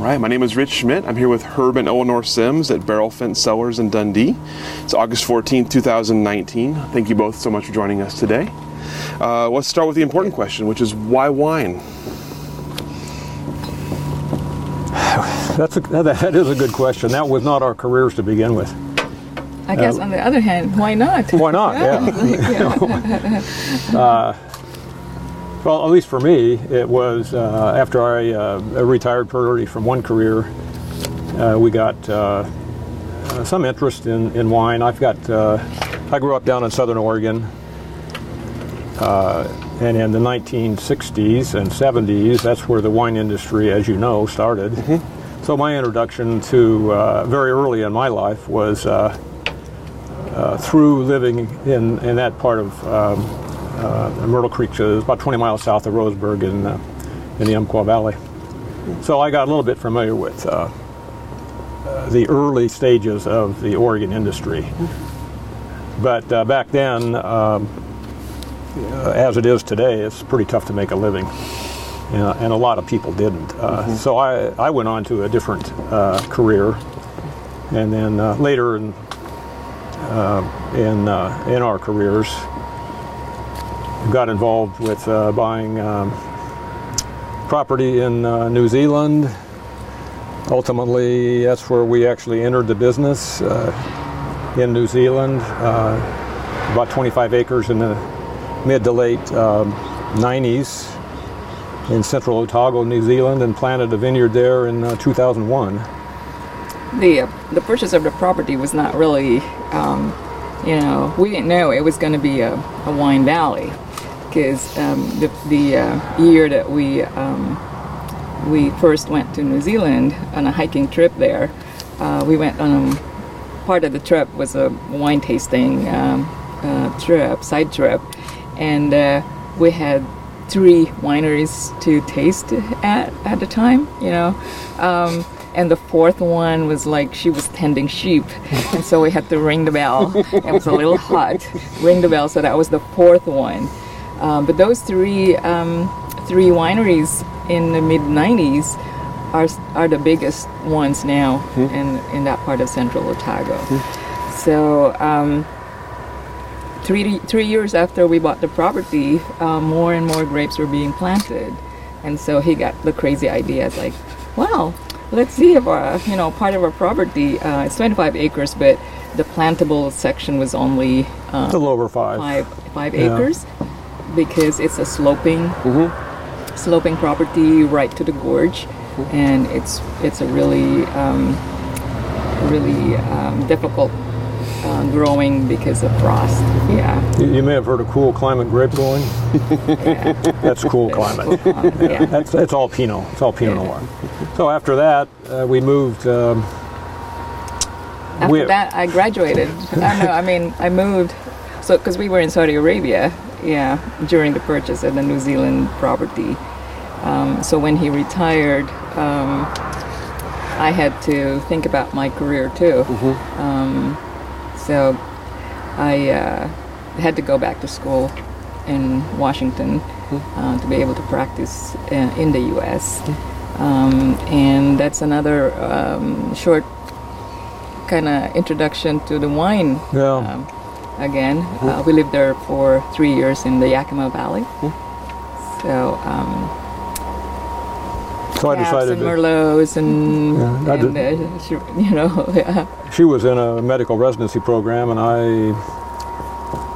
All right, my name is Rich Schmidt. I'm here with Herb and Eleanor Sims at Barrel Fence Cellars in Dundee. It's August 14th, 2019. Thank you both so much for joining us today. Uh, let's start with the important question, which is why wine? That's a, that is a good question. That was not our careers to begin with. I guess on the other hand, why not? Why not? Yeah. Yeah. Well, at least for me, it was uh, after I uh, retired pretty from one career, uh, we got uh, uh, some interest in, in wine. I've got, uh, I grew up down in southern Oregon, uh, and in the 1960s and 70s, that's where the wine industry, as you know, started. So my introduction to uh, very early in my life was uh, uh, through living in, in that part of um, Myrtle Creek, is about 20 miles south of Roseburg in, uh, in the Umpqua Valley. So I got a little bit familiar with uh, uh, the early stages of the Oregon industry. But uh, back then, um, uh, as it is today, it's pretty tough to make a living. And, and a lot of people didn't. Uh, So I, I went on to a different uh, career. And then uh, later in, uh, in, uh, in our careers, got involved with uh, buying um, property in uh, New Zealand. Ultimately, that's where we actually entered the business uh, in New Zealand. Uh, about 25 acres in the mid to late um, 90s in central Otago, New Zealand, and planted a vineyard there in uh, 2001. the the purchase of the property was not really, um, you know, we didn't know it was going to be a, a wine valley, because um, the the uh, year that we um, we first went to New Zealand on a hiking trip there, uh, we went on a, part of the trip was a wine tasting um, uh, trip, side trip, and uh, we had three wineries to taste at at the time, you know. Um, and the fourth one was like she was tending sheep, and so we had to ring the bell. It was a little hot. Ring the bell, so that was the fourth one. Um, but those three um, three wineries in the mid '90s are are the biggest ones now in in that part of Central Otago. So. Um, three three years after we bought the property, uh, more and more grapes were being planted, and so he got the crazy idea. It's like, well, let's see if our you know part of our property uh, it's 25 acres, but the plantable section was only uh, A little over five. five five Yeah. acres because it's a sloping sloping property right to the gorge, and it's it's a really um, really um, difficult uh, growing because of frost. Yeah. You, you may have heard of cool climate grape growing. That's cool climate. yeah. That's, that's all Pinot. It's all Pinot Noir. So after that, uh, we moved. Um, After we- that, I graduated. I know. I mean, I moved. So, because we were in Saudi Arabia, yeah, during the purchase of the New Zealand property. Um, so when he retired, um, I had to think about my career too. Um, so I uh, had to go back to school in Washington uh, to be able to practice uh, in the U.S. Um, and that's another um, short kind of introduction to the wine. Yeah. Again, uh, we lived there for three years in the Yakima Valley. So um, so I decided and Merlots and, Yeah, and uh, sh- you know, yeah. she was in a medical residency program, and I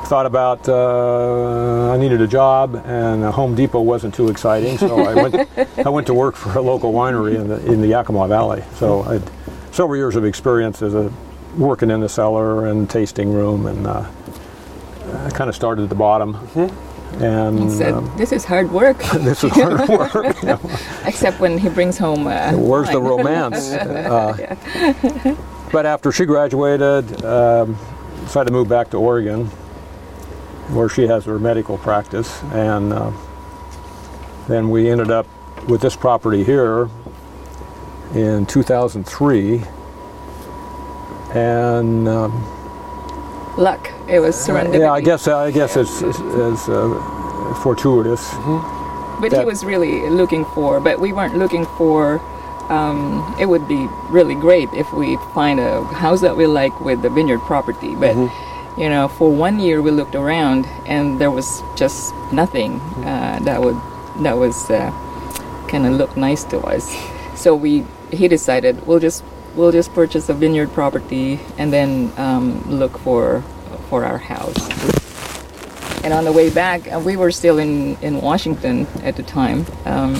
thought about uh, I needed a job, and Home Depot wasn't too exciting, so I went I went to work for a local winery in the in the Yakima Valley. So I had several years of experience as a working in the cellar and tasting room, and uh, I kind of started at the bottom. And said, um, "This is hard work." this is hard work. Except when he brings home. Uh, Where's the romance? Uh, but after she graduated, um, decided to move back to Oregon, where she has her medical practice, and uh, then we ended up with this property here in 2003, and. Um, Luck. It was serendipity. yeah, I guess I guess it's, it's, it's uh, fortuitous. But he was really looking for, but we weren't looking for. Um, it would be really great if we find a house that we like with the vineyard property. But you know, for one year we looked around and there was just nothing uh, that would that was uh, kind of look nice to us. So we he decided we'll just we'll just purchase a vineyard property and then um, look for for our house. And on the way back, uh, we were still in, in Washington at the time. Um,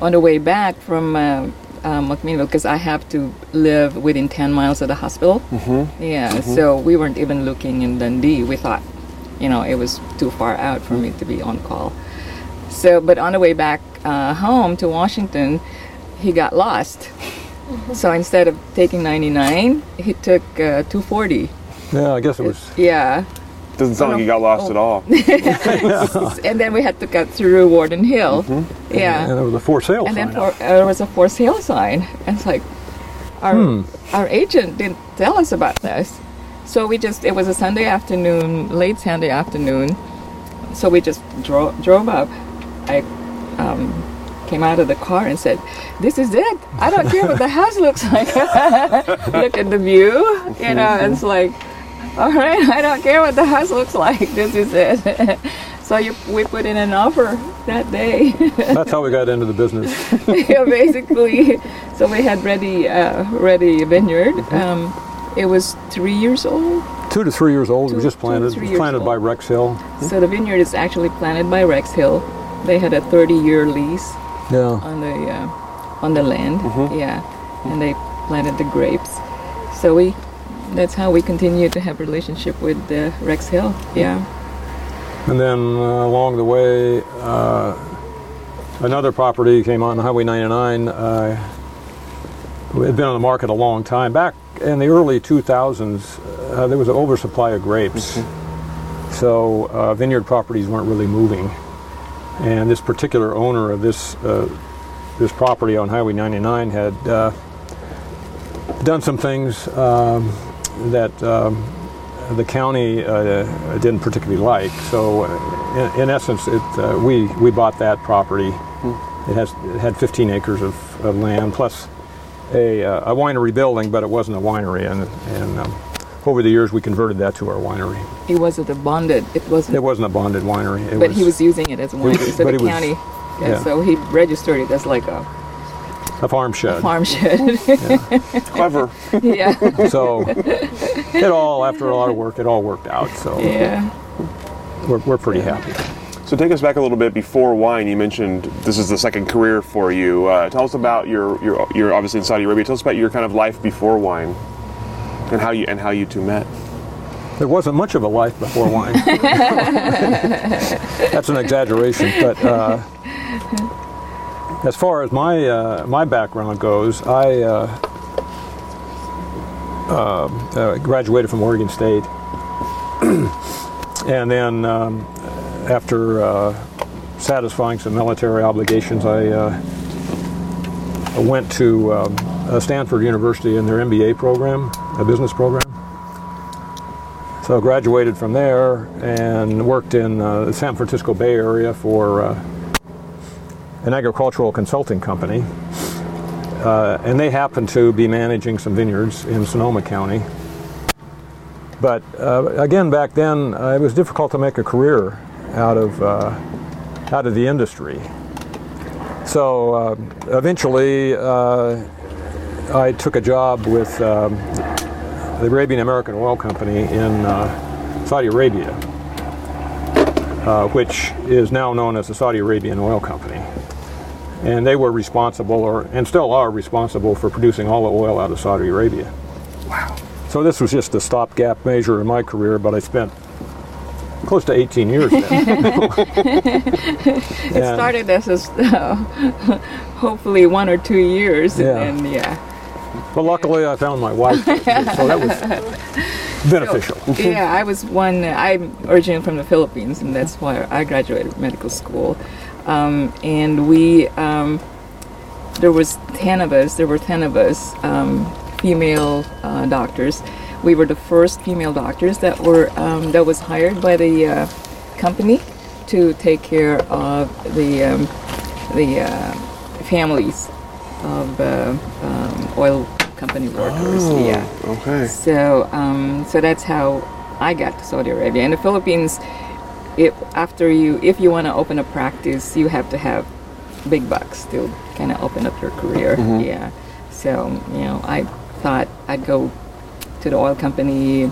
on the way back from uh, uh, McMinnville, because I have to live within 10 miles of the hospital. Mm-hmm. Yeah, so we weren't even looking in Dundee. We thought, you know, it was too far out for me to be on call. So, but on the way back uh, home to Washington, he got lost. So instead of taking 99, he took uh, 240. Yeah, I guess it was. Yeah. Doesn't sound like you got lost at all. and then we had to cut through Worden Hill. Yeah. And it was a for sale And sign. then for, uh, there was a for sale sign. And it's like, our, Hmm. our agent didn't tell us about this. So we just, it was a Sunday afternoon, late Sunday afternoon. So we just drove, drove up. I um, came out of the car and said, This is it. I don't care what the house looks like. Look at the view. You know, it's like, all right, I don't care what the house looks like. This is it. so you, we put in an offer that day. That's how we got into the business. yeah, basically. So we had ready, uh, ready vineyard. Mm-hmm. Um, it was three years old. Two to three years old. it was Two- just two planted. three It was planted by. Rex Hill. So the vineyard is actually planted by Rex Hill. They had a 30-year lease Yeah. on the uh, on the land. Yeah, and they planted the grapes. So we, that's how we continue to have relationship with uh, Rex Hill. Yeah. And then uh, along the way, uh, another property came on Highway 99. Uh, it had been on the market a long time. Back in the early 2000s, uh, there was an oversupply of grapes. So uh, vineyard properties weren't really moving. And this particular owner of this uh, this property on Highway 99 had uh, done some things um, that um, the county uh, didn't particularly like. So, uh, in, in essence, it, uh, we we bought that property. It has it had 15 acres of, of land plus a, uh, a winery building, but it wasn't a winery. And and um, over the years, we converted that to our winery. It wasn't a bonded. It wasn't. It wasn't a bonded winery. It but he was using it as a winery. was- so but the he was- yeah, yeah. So he registered it as like a a farm shed. farm shed. Clever. yeah. So it all, after a lot of work, it all worked out. So Yeah. we're, we're pretty happy. So take us back a little bit before wine. You mentioned this is the second career for you. Uh, tell us about your, your you're obviously in Saudi Arabia. Tell us about your kind of life before wine, and how you and how you two met. There wasn't much of a life before wine. That's an exaggeration, but uh, as far as my uh, my background goes, I uh, uh, uh, graduated from Oregon State, and then um, after uh, satisfying some military obligations, I uh, went to um, uh, Stanford University in their MBA program, a business program. So I graduated from there and worked in uh, the San Francisco Bay Area for uh, an agricultural consulting company. Uh, and they happened to be managing some vineyards in Sonoma County. But uh, again, back then, uh, it was difficult to make a career out of, uh, out of the industry. So eventually, I took a job with um, the Arabian American Oil Company in uh, Saudi Arabia, uh, which is now known as the Saudi Arabian Oil Company. And they were responsible, or and still are responsible, for producing all the oil out of Saudi Arabia. Wow. So this was just a stopgap measure in my career, but I spent close to 18 years there. It started as a, s- hopefully one or two years, Yeah. and then yeah, But luckily, I found my wife, so that was beneficial. yeah, I was one. I'm originally from the Philippines, and that's why I graduated medical school. Um, and we, um, there was ten of us. There were ten of us, um, female uh, doctors. We were the first female doctors that were um, that was hired by the uh, company to take care of the um, the uh, families of uh, um, oil company workers. Oh, yeah. Okay. So, um, so that's how I got to Saudi Arabia. In the Philippines, if after you, if you want to open a practice, you have to have big bucks to kind of open up your career. Yeah. So, you know, I thought I'd go to the oil company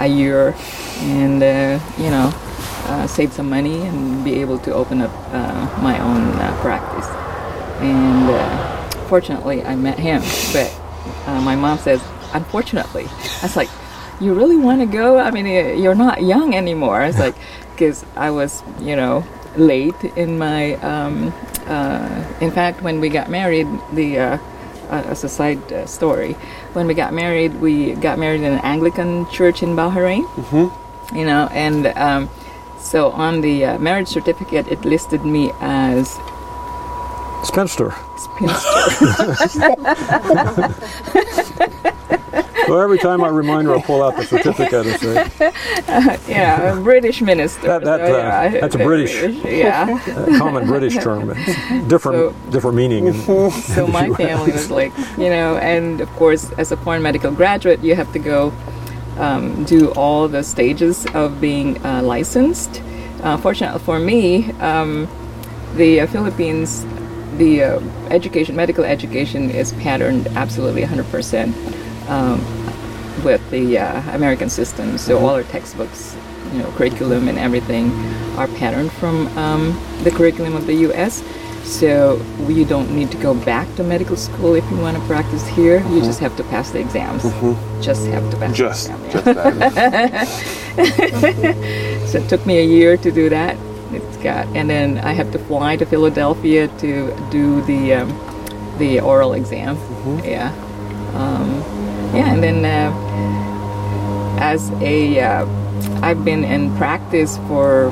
a year and, uh, you know, uh, save some money and be able to open up uh, my own uh, practice. And uh, fortunately, I met him. But uh, my mom says, unfortunately. I was like, you really want to go? I mean, you're not young anymore. It's like, because I was, you know, late in my. Um, uh, in fact, when we got married, the uh, uh, as a side uh, story, when we got married, we got married in an Anglican church in Bahrain. Mm-hmm. You know, and um, so on the uh, marriage certificate, it listed me as Spinster. spinster. So every time I remind her, I'll pull out the certificate and say, yeah, a British minister. That- that, so, uh, yeah, that's a British- Yeah. a common British term. It's different, So- different meaning. And, so my family was like, you know, and of course, as a foreign medical graduate, you have to go um, do all the stages of being uh, licensed. Uh, fortunately for me, um, the uh, Philippines, the uh, education, medical education, is patterned absolutely 100% um, with the uh, American system. So all our textbooks, you know, curriculum and everything are patterned from um, the curriculum of the U.S. So you don't need to go back to medical school if you want to practice here. You just have to pass the exams. Just have to pass Just, the exam. just that. So it took me a year to do that. It's got, and then I have to fly to Philadelphia to do the um, the oral exam. Yeah, um, yeah, and then uh, as a, uh, I've been in practice for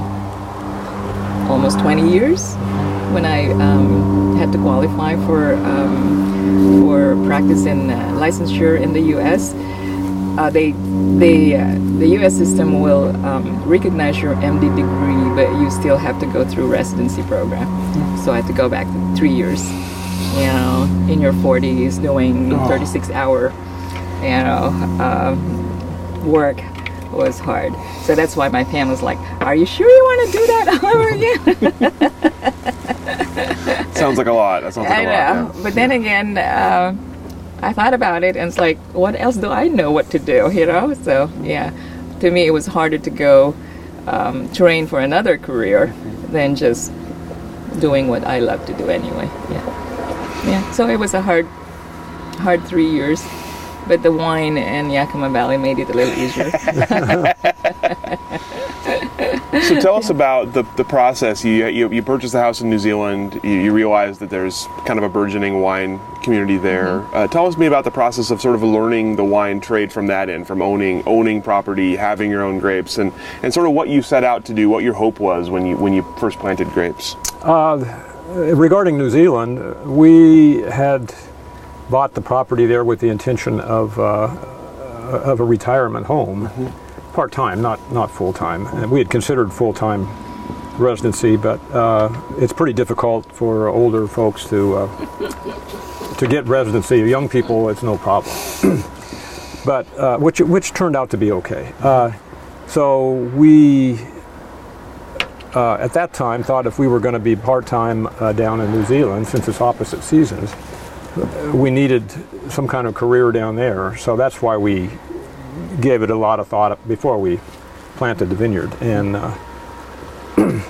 almost 20 years. When I um, had to qualify for um, for practice in uh, licensure in the U.S., uh, they they uh, the U.S. system will um, recognize your MD degree, but you still have to go through residency program. So I had to go back to three years. You know, in your 40s, doing 36 hour, you know, um, work was hard. So that's why my family's like, "Are you sure you want to do that all over again?" Sounds like a lot. That sounds like I a lot. know. But then again, uh, I thought about it and it's like, what else do I know what to do, you know? So, yeah, to me, it was harder to go um, train for another career than just doing what I love to do anyway. Yeah. Yeah. So it was a hard, hard three years. But the wine and Yakima Valley made it a little easier. So tell us about the, the process. You, you you purchased the house in New Zealand. You, you realize that there's kind of a burgeoning wine community there. Mm-hmm. Uh, tell us me about the process of sort of learning the wine trade from that end, from owning owning property, having your own grapes, and, and sort of what you set out to do, what your hope was when you when you first planted grapes. Uh, regarding New Zealand, we had bought the property there with the intention of uh, of a retirement home, part time, not not full time. And we had considered full time residency, but uh, it's pretty difficult for older folks to uh, to get residency. Young people, it's no problem. but uh, which which turned out to be okay. Uh, so we uh, at that time thought if we were going to be part-time uh, down in New Zealand, since it's opposite seasons, we needed some kind of career down there. So that's why we gave it a lot of thought before we planted the vineyard. And uh,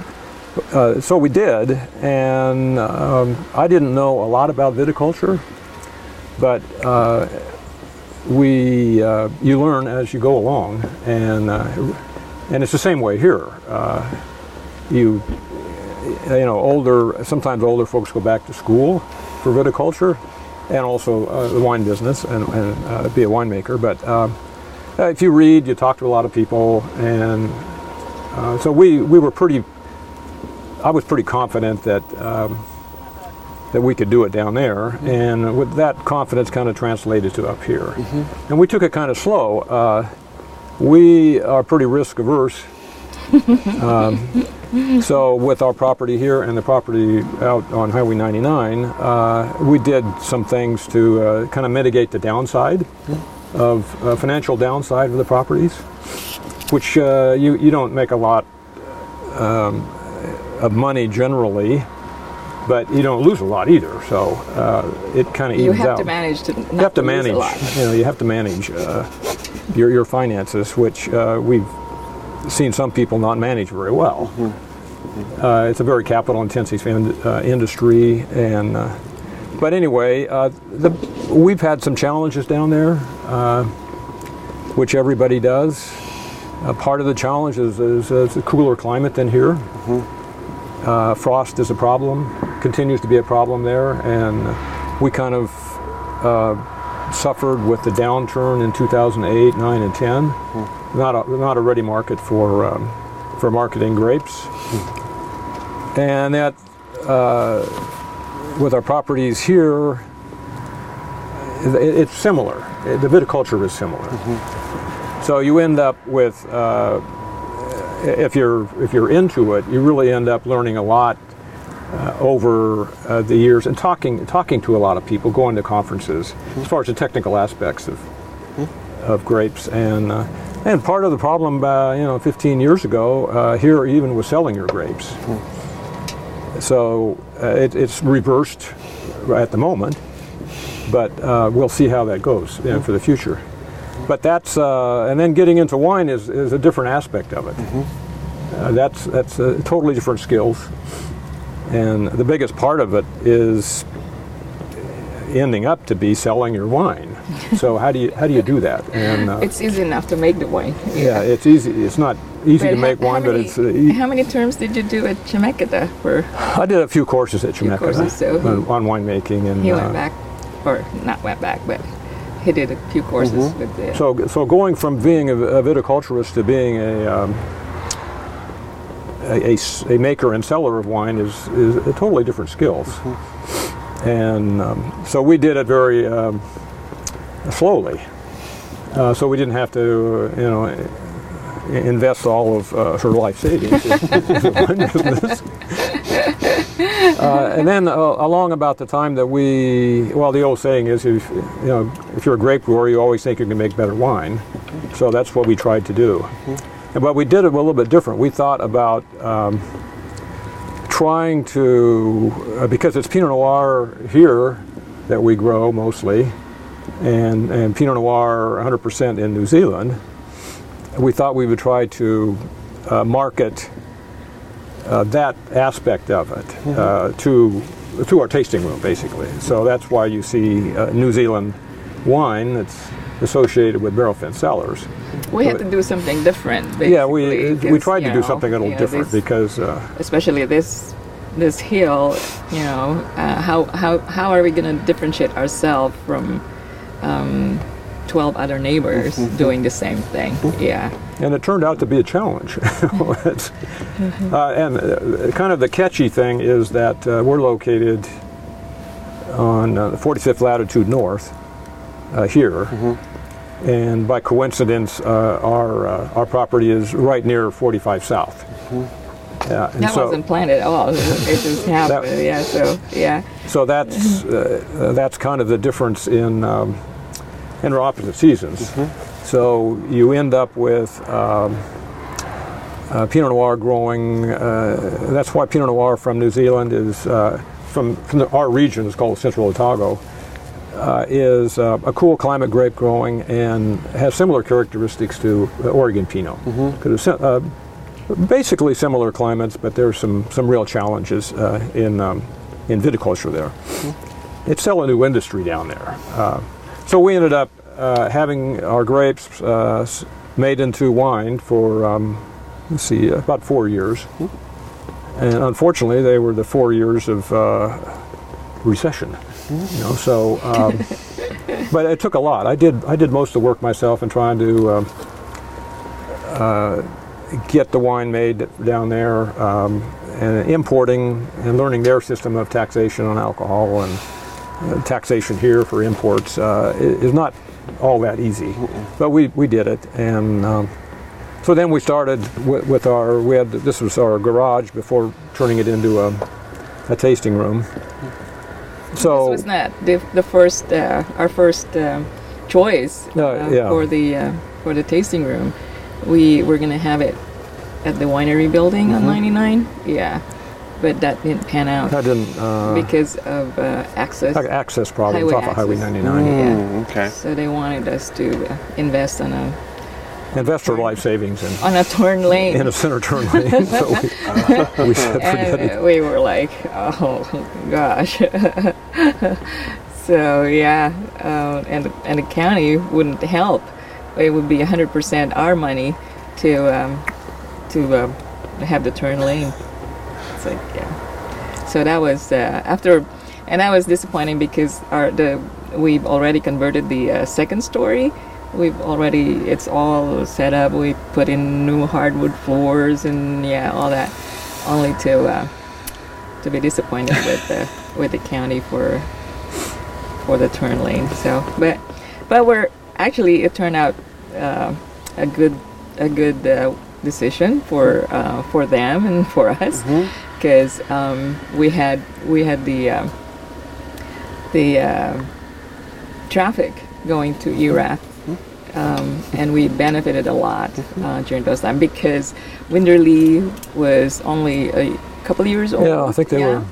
uh, so we did. And um, I didn't know a lot about viticulture, but uh, we uh, you learn as you go along, and uh, and it's the same way here. Uh, you you know older sometimes older folks go back to school for viticulture and also the wine business and, and be a winemaker. But um, uh, if you read, you talk to a lot of people, and uh, so we we were pretty. I was pretty confident that. Um, that we could do it down there, and with that confidence kind of translated to up here. And we took it kind of slow. Uh, we are pretty risk averse. um, so with our property here and the property out on Highway 99, uh, we did some things to uh, kind of mitigate the downside of uh, financial downside of the properties, which uh, you you don't make a lot um, of money generally, but you don't lose a lot either. So uh, it kind of You evens have out to manage to not you have to manage. You know, you have to manage uh, your your finances, which uh, we've seen some people not manage very well. Uh, it's a very capital-intensive in, uh, industry, and uh, but anyway, uh, the, we've had some challenges down there, uh, which everybody does. Uh, part of the challenge is, is, is a cooler climate than here. Uh, frost is a problem, continues to be a problem there, and we kind of uh, suffered with the downturn in 2008, 9, and 10. Not a, not a ready market for um, for marketing grapes, and that uh, with our properties here, it, it's similar. The viticulture is similar. So you end up with uh, if you're if you're into it, you really end up learning a lot uh, over uh, the years and talking talking to a lot of people, going to conferences as far as the technical aspects of of grapes and. Uh, and part of the problem, uh, you know, 15 years ago, uh, here even was selling your grapes. So uh, it, it's reversed at the moment, but uh, we'll see how that goes you know, for the future. But that's uh, and then getting into wine is, is a different aspect of it. Uh, that's that's uh, totally different skills, and the biggest part of it is ending up to be selling your wine. so how do you how do you do that? And uh, It's easy enough to make the wine. yeah, it's easy. It's not easy But to make how wine, but many- it's. Uh, How many terms did you do at Chemeketa for I did a few courses at Chemeketa courses, so on, on winemaking, and he uh, went back, or not went back, but he did a few courses with the. So, so going from being a, a viticulturist to being a, um, a, a a maker and seller of wine is, is a totally different skills. And um, so we did it very um, slowly. Uh, so we didn't have to, uh, you know, invest all of uh, her life savings in business. Uh, and then uh, along about the time that we, well, the old saying is, if you know, if you're a grape grower, you always think you can make better wine. So that's what we tried to do. And, but we did it a little bit different. We thought about um, trying to, uh, because it's Pinot Noir here that we grow mostly, and, and Pinot Noir 100% in New Zealand, we thought we would try to uh, market uh, that aspect of it uh, to to our tasting room, basically. So that's why you see uh, New Zealand wine that's associated with barrel fence cellars. we had to do something different. Basically, yeah, we we tried to do know, something a little know, different this- because uh, especially this this hill. You know, uh, how how how are we going to differentiate ourselves from um, twelve other neighbors doing the same thing? Yeah. and it turned out to be a challenge. It's- uh, and uh, kind of the catchy thing is that uh, we're located on uh, the 45th latitude north uh, here, and by coincidence, uh, our uh, our property is right near 45 south. Yeah, and That so, wasn't planned at all. It just, it just happened. yeah. So yeah. so that's uh, that's kind of the difference in um, in our opposite seasons. So you end up with um, uh, Pinot Noir growing. Uh, that's why Pinot Noir from New Zealand is uh, from from the, our region is called Central Otago. Uh, is uh, a cool climate grape growing and has similar characteristics to Oregon Pinot. It's uh, basically similar climates, but there's some some real challenges uh, in um, in viticulture there. It's still a new industry down there. Uh, so we ended up uh, having our grapes uh, made into wine for um, let's see about four years, and unfortunately they were the four years of uh, recession. You know, so. Um, but it took a lot. I did. I did most of the work myself in trying to um, uh, get the wine made down there, um, and importing and learning their system of taxation on alcohol and uh, taxation here for imports uh, is not all that easy. But we, we did it, and um, so then we started with, with our. We had this was our garage before turning it into a, a tasting room. So this was not the, the first uh, our first um, choice No, uh, yeah. for the uh, for the tasting room. We were gonna have it at the winery building Mm-hmm. on 99. Yeah, but that didn't pan out that didn't uh, because of uh, access. ac- access problems Highway off of Highway access. 99. Yeah. Mm, okay. So they wanted us to uh, invest on a Investor life savings in, on a turn lane. in a center turn lane. so we, we said forget and it. uh, we were like, oh gosh. so yeah, uh, and and the county wouldn't help. It would be 100% our money to um, to um, have the turn lane. Like yeah. So that was uh, after, and that was disappointing because our the we've already converted the uh, second story. We've already it's all set up. We put in new hardwood floors and yeah, all that, only to uh, to be disappointed with the with the county for for the turn lane. So, but but we're actually it turned out uh, a good a good uh, decision for uh, for them and for us because um, we had we had the um the uh, traffic going to Erath. Um, and we benefited a lot uh, during those time because Winderlea was only a couple of years old. Yeah, I think they were.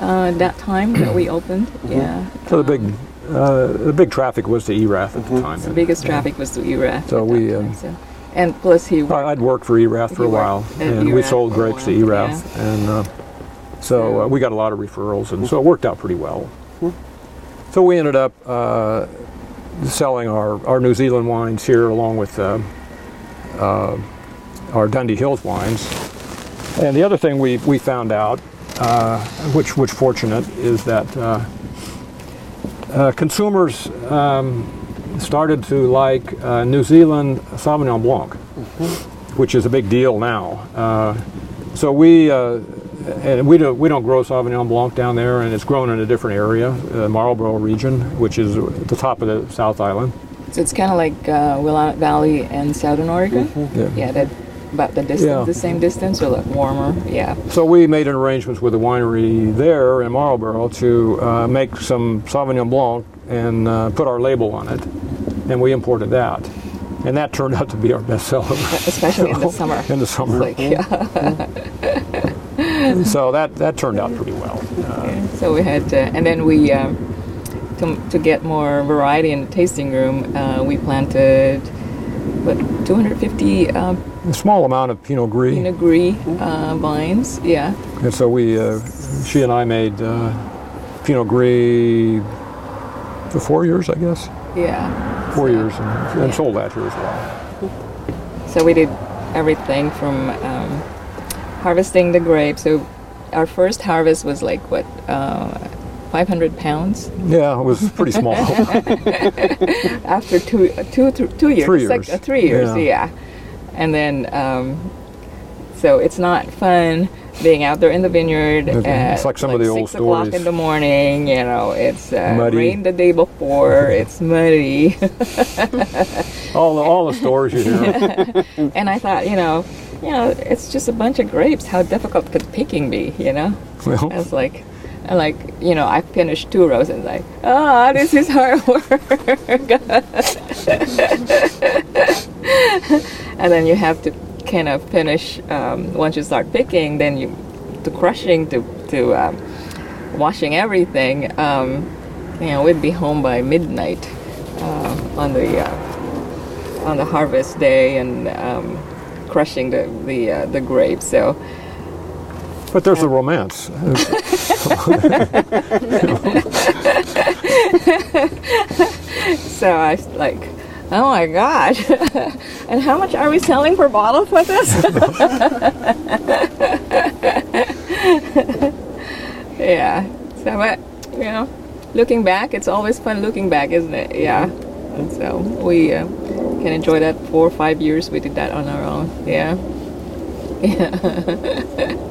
uh, that time that we opened. Yeah, So the big, uh, the big traffic was to Erath at the time. the biggest traffic was to Erath. So we, that um, time, so. And plus he I- I'd worked for Erath for a while, worked and we sold grapes to while, Erath, and uh, so uh, we got a lot of referrals, and so it worked out pretty well. So we ended up uh, selling our, our New Zealand wines here, along with uh, uh, our Dundee Hills wines. And the other thing we, we found out, uh, which which fortunate, is that uh, uh, consumers um, started to like uh, New Zealand Sauvignon Blanc, which is a big deal now. Uh, so we uh, and we don't we don't grow Sauvignon Blanc down there, and it's grown in a different area, uh, Marlborough region, which is at the top of the South Island. So it's kind of like uh, Willamette Valley and Southern Oregon. Yeah. Yeah, that about the distance, Yeah. the same distance, or like warmer. Yeah. So we made an arrangements with a winery there in Marlborough to uh, make some Sauvignon Blanc and uh, put our label on it, and we imported that, and that turned out to be our best seller Especially in the summer. in the summer. Like, yeah. so that that turned out pretty well. So we had, uh, and then we, um, to, to get more variety in the tasting room, uh, we planted, what, 250 uh, A small amount of Pinot Gris, Pinot Gris uh, vines. Yeah. and so we, uh, she and I made uh, Pinot Gris for four years, I guess, Yeah. Four years, and, and yeah. sold that here as well. So we did everything from um, harvesting the grapes. So our first harvest was like what, uh, 500 pounds Yeah, it was pretty small. after two, two, two, two years. Three sec- years. uh, three years, Yeah. yeah. And then, um, so it's not fun being out there in the vineyard. It's like some of the old six o'clock in the morning. You know, it's uh, rained the day before. it's muddy. all the all the stories you hear. and I thought, you know, you know, it's just a bunch of grapes. How difficult could picking be? You know. Well, I was like, And like, you know, I finished two rows and like, ah, this is hard work. and then you have to kind of finish um, once you start picking, then you to crushing to to um, washing everything. Um, you know, we'd be home by midnight uh, on the uh, on the harvest day and um, crushing the the uh, the grapes. So. but there's the romance. So I like, oh my gosh. and how much are we selling per bottle for this? yeah. So, but, you know, looking back, it's always fun looking back, isn't it? Yeah. And so we uh, can enjoy that four or five years we did that on our own. Yeah.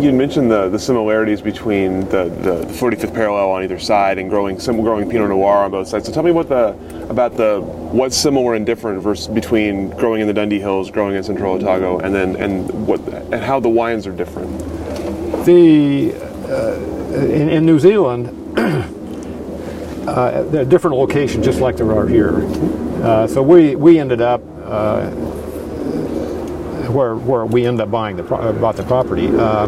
You mentioned the, the similarities between the, the, the 45th parallel on either side and growing some growing Pinot Noir on both sides. So tell me what the about the what's similar and different versus between growing in the Dundee Hills, growing in Central Otago, and then and what and how the wines are different. The uh, in, in New Zealand, uh, are different location, just like there are here. Uh, so we we ended up uh, where where we ended up buying the uh, bought the property uh,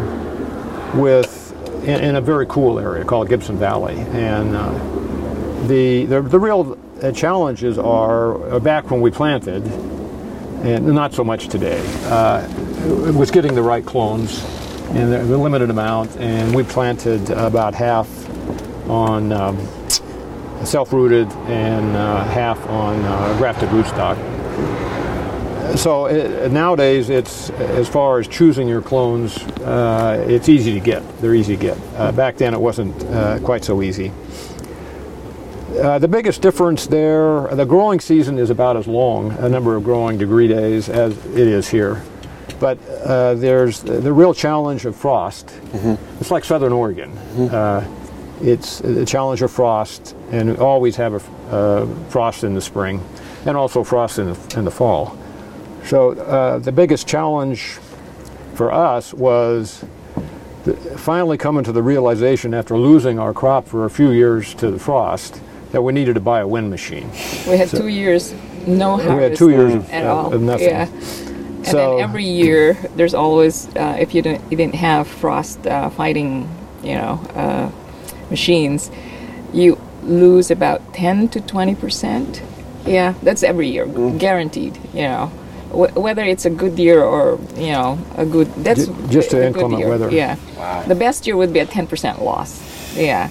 with in, in a very cool area called Gibbston Valley, and uh, the, the the real uh, challenges are uh, back when we planted, and not so much today. Uh, it was getting the right clones in the, limited amount, and we planted about half on um, self-rooted and half on grafted rootstock. So it, nowadays, it's as far as choosing your clones, uh, it's easy to get. They're easy to get. Uh, back then, it wasn't uh, quite so easy. Uh, the biggest difference there, the growing season is about as long, a number of growing degree days, as it is here. But uh, there's the real challenge of frost. It's like Southern Oregon. Uh, it's the challenge of frost, and we always have a uh, frost in the spring, and also frost in the, in the fall. So uh, the biggest challenge for us was finally coming to the realization after losing our crop for a few years to the frost that we needed to buy a wind machine. We had two years no harvest. We had two years of- at of- all. of nothing. Yeah. And So- then every year, there's always uh, if you didn't you didn't have frost uh, fighting, you know, uh, machines, you lose about 10 to 20 percent. Yeah, that's every year, guaranteed. You know, Wh- whether it's a good year or you know a good that's Ju- just a to good inclement year. weather. Yeah, the best year would be a 10 percent loss. Yeah.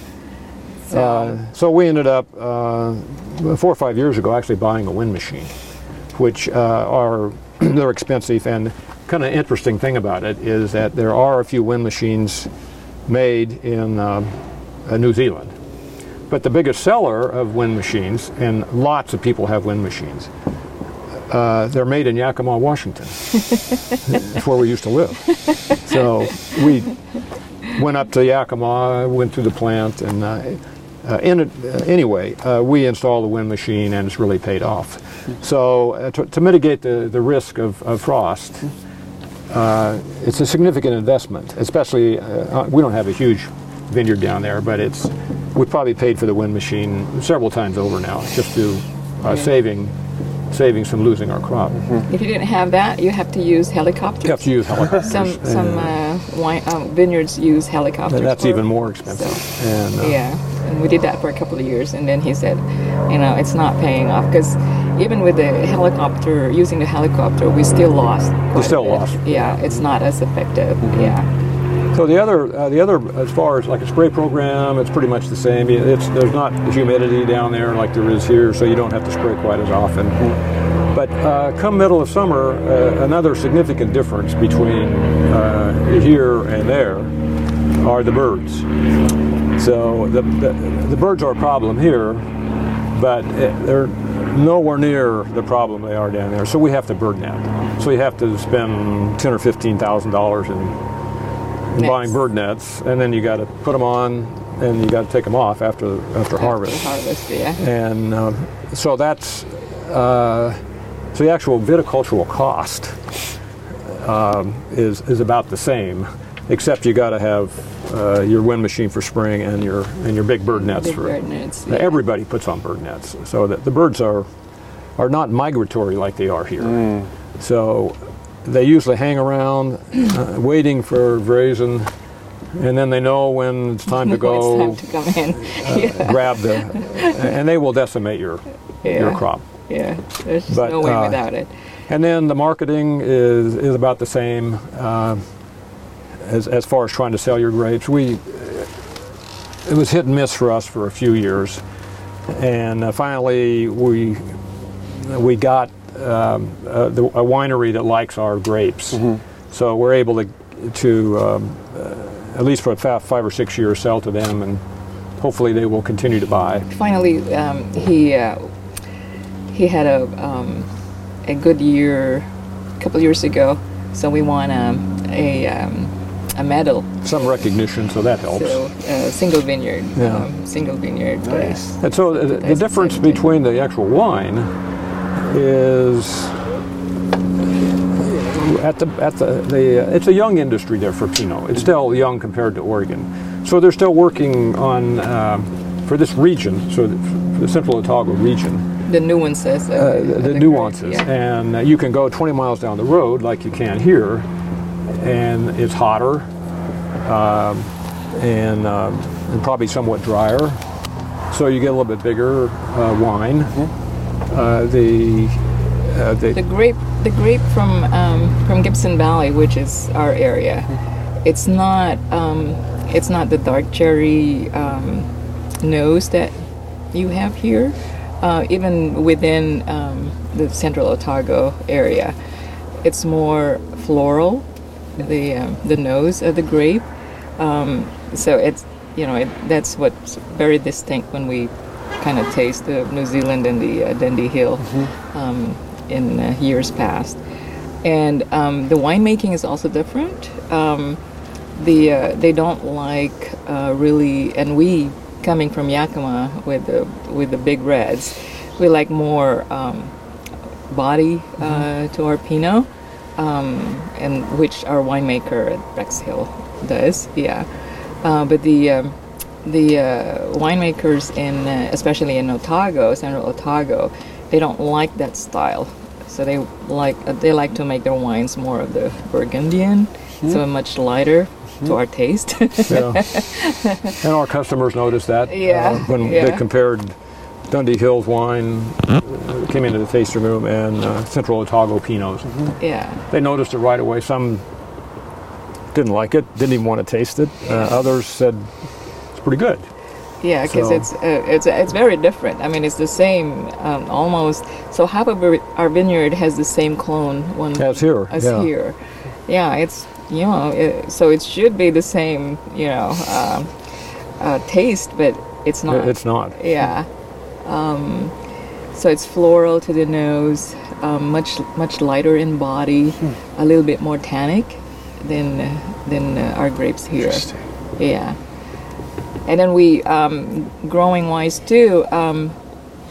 So, Uh, so we ended up uh, four or five years ago actually buying a wind machine, which uh, are they're expensive and kind of interesting thing about it is that there are a few wind machines made in uh, New Zealand, but the biggest seller of wind machines and lots of people have wind machines. Uh, they're made in Yakima, Washington. That's where we used to live. So we went up to Yakima, went through the plant, and uh, uh, in uh, anyway, uh, we installed the wind machine, and it's really paid off. So uh, to, to mitigate the, the risk of, of frost, uh, it's a significant investment. Especially, we don't have a huge vineyard down there, but it's we probably paid for the wind machine several times over now, just to uh, saving saving from losing our crop. if you didn't have that, you have to use helicopters. You have to use helicopters. Some some uh, wine, um, vineyards use helicopters. and that's for- even more expensive. So, and, uh, yeah, and we did that for a couple of years, and then he said, you know, it's not paying off because even with the helicopter, using the helicopter, we still lost. quite a still lost. Yeah, it's not as effective. Yeah, So the other, uh, the other, as far as like a spray program, it's pretty much the same. It's there's not the humidity down there like there is here, so you don't have to spray quite as often. But uh, come middle of summer, uh, another significant difference between uh, here and there are the birds. So the, the the birds are a problem here, but it, they're nowhere near the problem they are down there. So we have to bird net. So you have to spend ten or fifteen thousand dollars in and buying bird nets, and then you got to put them on, and you got to take them off after after harvest. harvest. Yeah, And uh, so that's uh, so the actual viticultural cost um, is is about the same, except you got to have uh, your wind machine for spring and your and your big bird nets big for bird nets. Yeah. Everybody puts on bird nets, so that the birds are are not migratory like they are here. So they usually hang around, uh, waiting for grazing, and then they know when it's time to go it's time to come in. yeah, grab the, and they will decimate your your crop. yeah. There's just But, no way uh, without it. And then the marketing is is about the same uh, as as far as trying to sell your grapes. We it was hit and miss for us for a few years, and uh, finally we we got um, a, the, a winery that likes our grapes, so we're able to to um, uh, at least for fa- five or six years sell to them and hopefully they will continue to buy. finally um, he uh, he had a um, a good year a couple years ago, so we won um, a um, a medal. Some recognition, so that helps. So uh, single vineyard, Yeah. um, single vineyard. uh, Nice. And so the, the difference between the actual wine is at the at the, the uh, it's a young industry there for Pinot. It's still young compared to Oregon, so they're still working on um, for this region, so the, for the Central Otago region, the nuances. Uh, of the, the grape, nuances, Yeah. and uh, you can go 20 miles down the road like you can here, and it's hotter, um, and, um, and probably somewhat drier, so you get a little bit bigger uh, wine. Uh, the uh, the, the grape, the grape from um, from Gibbston Valley, which is our area, it's not um, it's not the dark cherry um, nose that you have here. Uh, even within um, the Central Otago area, it's more floral. The um, the nose of the grape, um, so it's you know it, that's what's very distinct when we kind of taste of New Zealand and the uh, Dundee Hill um, in uh, years past. And um, the winemaking is also different. Um, the uh, they don't like uh, really, and we coming from Yakima with the with the big reds, we like more um, body uh, to our Pinot, um, and which our winemaker at Rex Hill does. Yeah, uh, but the um, the uh, winemakers in uh, especially in Otago, Central Otago, they don't like that style. So they like uh, they like to make their wines more of the Burgundian, so much lighter to our taste. yeah. and our customers noticed that uh, Yeah, when they compared Dundee Hills wine, uh, came into the tasting room, and uh, Central Otago Pinots. yeah, They noticed it right away. Some didn't like it, didn't even want to taste it. Uh, others said pretty good. yeah, because So- it's uh, it's it's very different. I mean, it's the same um, almost. So half of our vineyard has the same clone one As here, as yeah. here. Yeah, it's you know, it, so it should be the same, you know, um uh, taste, but it's not. It's not. Yeah. Um, so it's floral to the nose, um, much much lighter in body, a little bit more tannic than than uh, our grapes here. Yeah. And then we, um, growing wise too, um,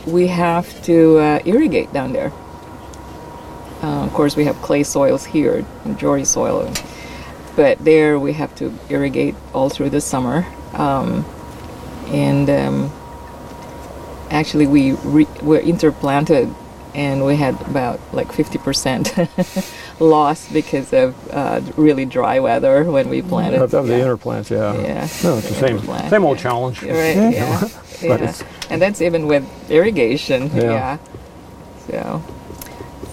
we have to uh, irrigate down there. Uh, of course, we have clay soils here, majority soil, but there we have to irrigate all through the summer. Um, and um, actually, we re- were interplanted, and we had about like 50% loss because of uh, really dry weather when we planted. Of, of the Yeah. inner plants, yeah. Yeah. No, it's the same, Interplant, same old yeah. challenge. Right, yeah. Yeah. it's- And that's even with irrigation. Yeah. Yeah. So,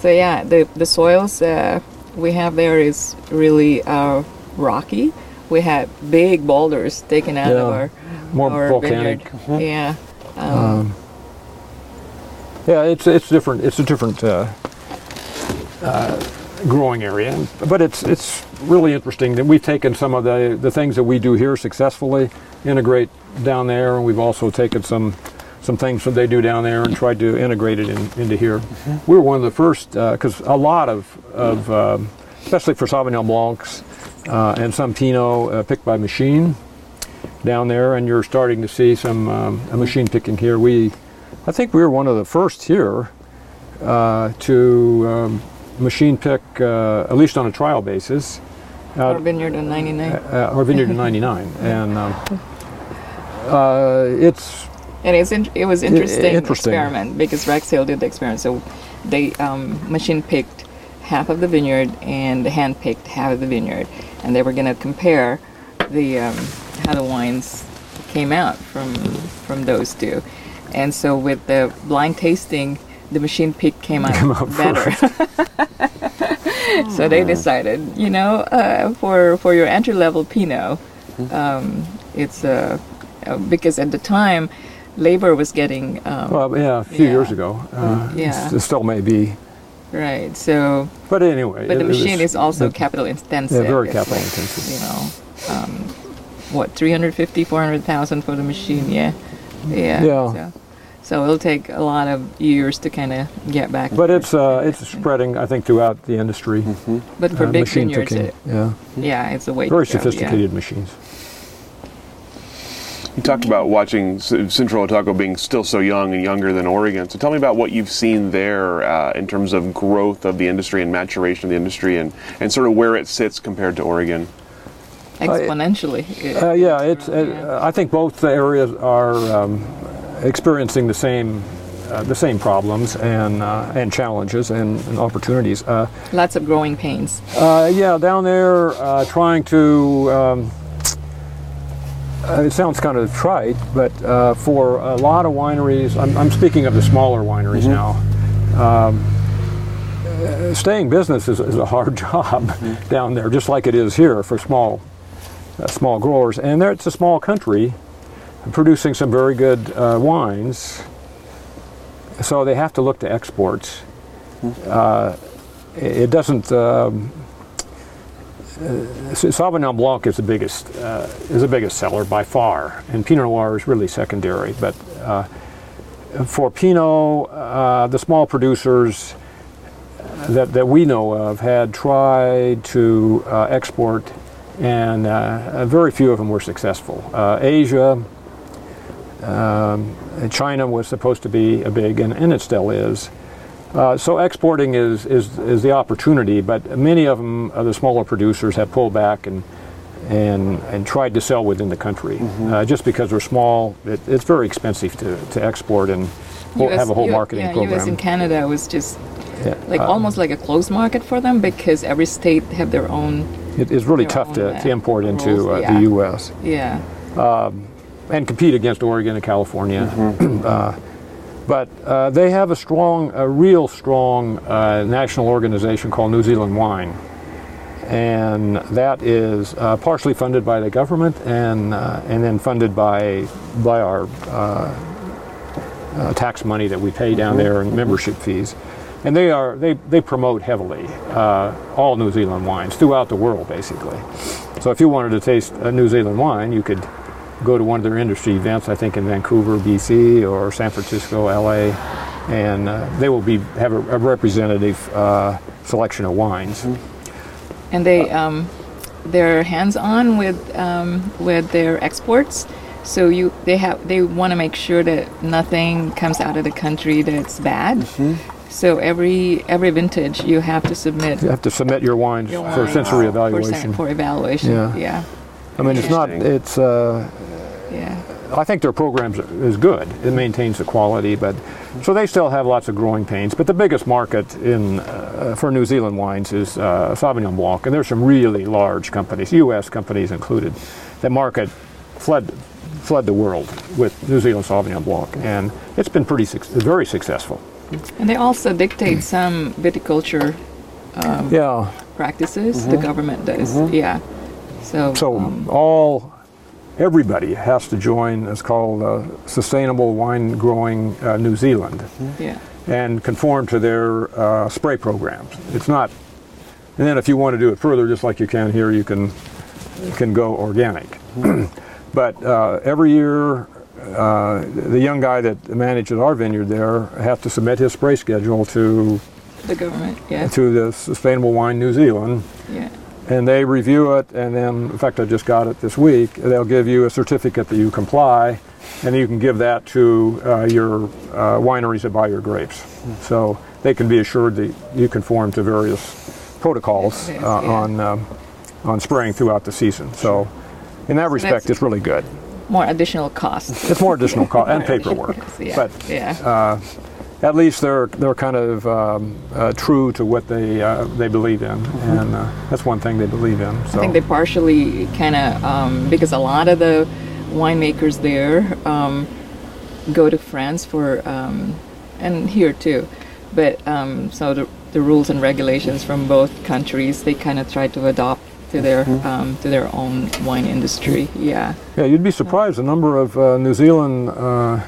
so yeah, the the soils uh, we have there is really uh, rocky. We had big boulders taken out of our More our volcanic. vineyard. Yeah. Um, Yeah, it's it's different. It's a different uh, uh, growing area, but it's it's really interesting that we've taken some of the the things that we do here successfully, integrate down there, and we've also taken some some things that they do down there and tried to integrate it in, into here. We were one of the first because a lot of of um, especially for Sauvignon Blancs uh, and some Pinot uh, picked by machine down there, and you're starting to see some um, a machine picking here. We I think we were one of the first here uh, to um, machine pick, uh, at least on a trial basis, our vineyard in '99, uh, our vineyard in '99, and um, uh, it's and it's in, it was interesting, interesting. experiment because Rex Hill did the experiment. So they um, machine picked half of the vineyard and hand picked half of the vineyard, and they were going to compare the um, how the wines came out from from those two. And so with the blind tasting, the machine pick came out, better. so they decided, you know, uh, for for your entry level Pinot, um, it's uh, uh, because at the time, labor was getting um, well, yeah, a few Yeah. years ago. Uh, Yeah. it still may be, right. So, but anyway. but the machine is also it- capital intensive. Yeah, very capital like, intensive. You know, um, what 350, 400,000 for the machine. Yeah, yeah. Yeah. So, so it'll take a lot of years to kind of get back. But it's uh, it's spreading, I think, throughout the industry. But for uh, big machine vineyards, it, yeah, yeah, it's a way. very to go, yeah. sophisticated machines. You talked about watching Central Otago being still so young and younger than Oregon. So tell me about what you've seen there uh, in terms of growth of the industry and maturation of the industry and, and sort of where it sits compared to Oregon. exponentially. Uh, yeah, it's. Uh, I think both areas are um, experiencing the same. Uh, the same problems and uh, and challenges and, and opportunities. Uh, Lots of growing pains. Uh, yeah, down there, uh, trying to. Um, uh, it sounds kind of trite, but uh, for a lot of wineries, I'm, I'm speaking of the smaller wineries now. Um, uh, staying business is, is a hard job down there, just like it is here for small, uh, small growers. And there, it's a small country, producing some very good uh, wines. So they have to look to exports. Uh, it doesn't. Um, uh, Sauvignon Blanc is the biggest uh, is the biggest seller by far, and Pinot Noir is really secondary. But uh, for Pinot, the small producers that, that we know of had tried to uh, export, and uh, very few of them were successful. Uh, Asia, um, China was supposed to be a big, and, and it still is. Uh, so exporting is, is, is the opportunity, but many of them, uh, the smaller producers, have pulled back and and and tried to sell within the country. Uh, just because we're small, it, it's very expensive to, to export and whole- have a whole U- marketing yeah, program. US and Canada was just Yeah, like uh, almost like a closed market for them because every state have their own. it is really tough to, uh, to import into uh, yeah. the U.S. Yeah, and compete against Oregon and California. Mm-hmm. uh, but uh, they have a strong, a real strong uh, national organization called New Zealand Wine. And that is uh, partially funded by the government and, uh, and then funded by, by our uh, uh, tax money that we pay Mm-hmm. down there and membership fees. And they, are, they, they promote heavily uh, all New Zealand wines throughout the world, basically. So if you wanted to taste a New Zealand wine, you could go to one of their industry events, I think in Vancouver, BC, or San Francisco, LA, and uh, they will be have a, a representative uh, selection of wines. and they um, they're hands on with um, with their exports. So you they have they want to make sure that nothing comes out of the country that's bad. Mm-hmm. So every every vintage you have to submit You have to submit your wines your for sensory evaluation. For, evaluation, Yeah. yeah, I mean, it's not. It's. Uh, yeah. I think their programs is good. It maintains the quality, but so they still have lots of growing pains. But the biggest market in uh, for New Zealand wines is uh, Sauvignon Blanc, and there's some really large companies, U.S. companies included, that market fled fled the world with New Zealand Sauvignon Blanc, and it's been pretty suc very successful. And they also dictate some viticulture Yeah. practices. The government does, yeah. So, So um, all everybody has to join. It's called uh, Sustainable Wine Growing uh, New Zealand. yeah, and conform to their uh, spray programs. It's not, and then if you want to do it further, just like you can here, you can you can go organic. but uh, every year, uh, the young guy that manages our vineyard there has to submit his spray schedule to the government, yeah, to the Sustainable Wine New Zealand, yeah. And they review it. And then, in fact, I just got it this week. They'll give you a certificate that you comply, and you can give that to uh, your uh, wineries that buy your grapes. So they can be assured that you conform to various protocols uh, yeah. on um, on spraying throughout the season. So, in that respect, that's- it's really good. More additional costs. It's more additional cost and paperwork, yeah, but yeah. At least they're they're kind of um, uh, true to what they uh, they believe in, and uh, that's one thing they believe in. So. I think they partially kind of um, because a lot of the winemakers there um, go to France for um, and here too, but um, so the, the rules and regulations from both countries they kind of try to adopt to their um, to their own wine industry. Yeah, Yeah, you'd be surprised the number of uh, New Zealand uh,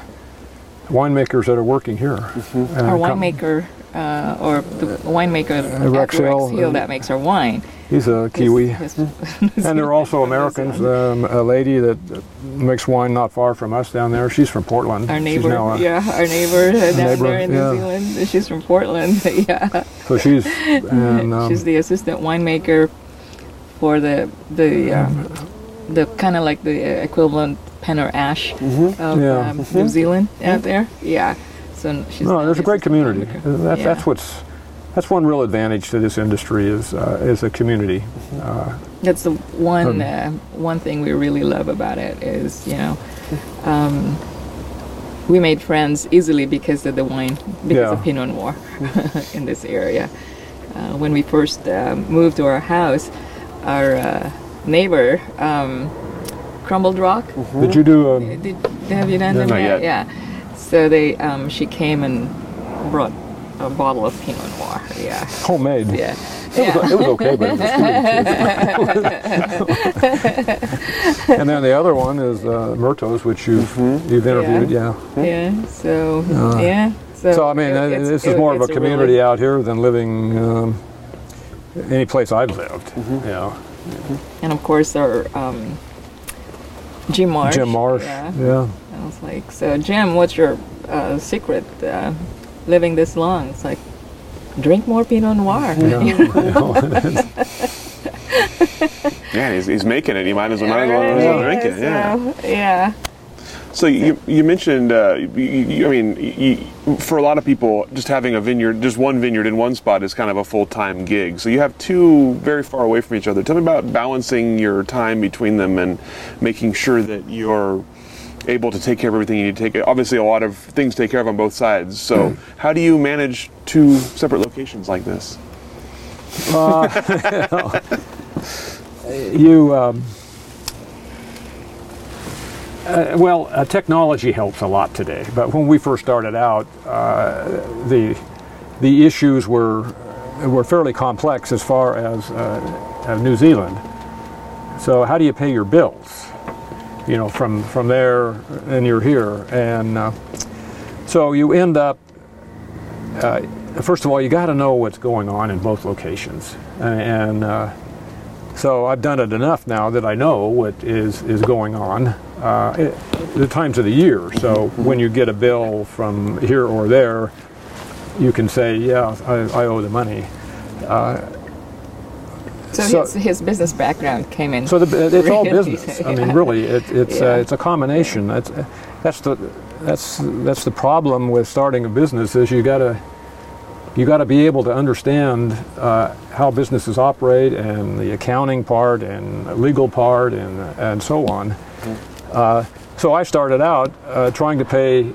winemakers that are working here. Uh, our winemaker uh, or the winemaker at Rex Rex Hill, Hill uh, that makes our wine. He's a Kiwi. His- his- And there are also Americans. Um, a lady that makes wine not far from us down there. She's from Portland. Our She's neighbor, now a- yeah, our neighbor down Neighbor, there in yeah. New Zealand. She's from Portland, yeah. So she's and um, She's the assistant winemaker for the the um, the kind of like the equivalent Penner-Ash of Mm-hmm. Yeah. um, New Zealand out there. Yeah. So she's no, there's a great community. That's, Yeah. that's what's that's one real advantage to this industry is uh, is a community. Uh, That's the one Um, uh, one thing we really love about it is you know, um, we made friends easily because of the wine, because Yeah. of Pinot Noir in this area. Uh, when we first uh, moved to our house, our uh, neighbor, um, Crumbled Rock, Did you do? Um, did, have you done No, them not yet. Yeah. So they, um, she came and brought a bottle of Pinot Noir. Yeah. homemade. Yeah. It was, it was okay, but it was and then the other one is uh, Murtos, which you've you've interviewed. Yeah. Yeah. So yeah. So, Uh, So I mean, it- this is more of a community really- out here than living um, any place I've lived. Mm-hmm. Yeah. and of course our um, Jim Maresh. Jim Maresh. Yeah. Yeah. I was like, so Jim, what's your uh, secret uh, living this long? It's like, drink more Pinot Noir. Yeah. Yeah, he's, he's making it. You might as well, might as well, might as well drink it. Yeah. So, yeah. So you, you mentioned, uh, you, you, I mean, you, for a lot of people, just having a vineyard, just one vineyard in one spot is kind of a full time gig. So you have two very far away from each other. Tell me about balancing your time between them and making sure that you're able to take care of everything you need to take. care Obviously, a lot of things to take care of on both sides. So how do you manage two separate locations like this? you um, uh, well uh, technology helps a lot today but when we first started out uh, the the issues were were fairly complex as far as uh, New Zealand. So how do you pay your bills you know from from there and you're here? And uh, so you end up uh, first of all you got to know what's going on in both locations. And so I've done it enough now that I know what is, is going on uh, at the times of the year. So when you get a bill from here or there, you can say, yeah, I, I owe the money. So, So- his, his business background came in. So the, it's all business. I mean, really, it, it's Yeah. uh, it's a combination. That's that's the that's that's the problem with starting a business is you gotta you got to be able to understand uh, how businesses operate and the accounting part and legal part and and so on. Uh, so I started out uh, trying to pay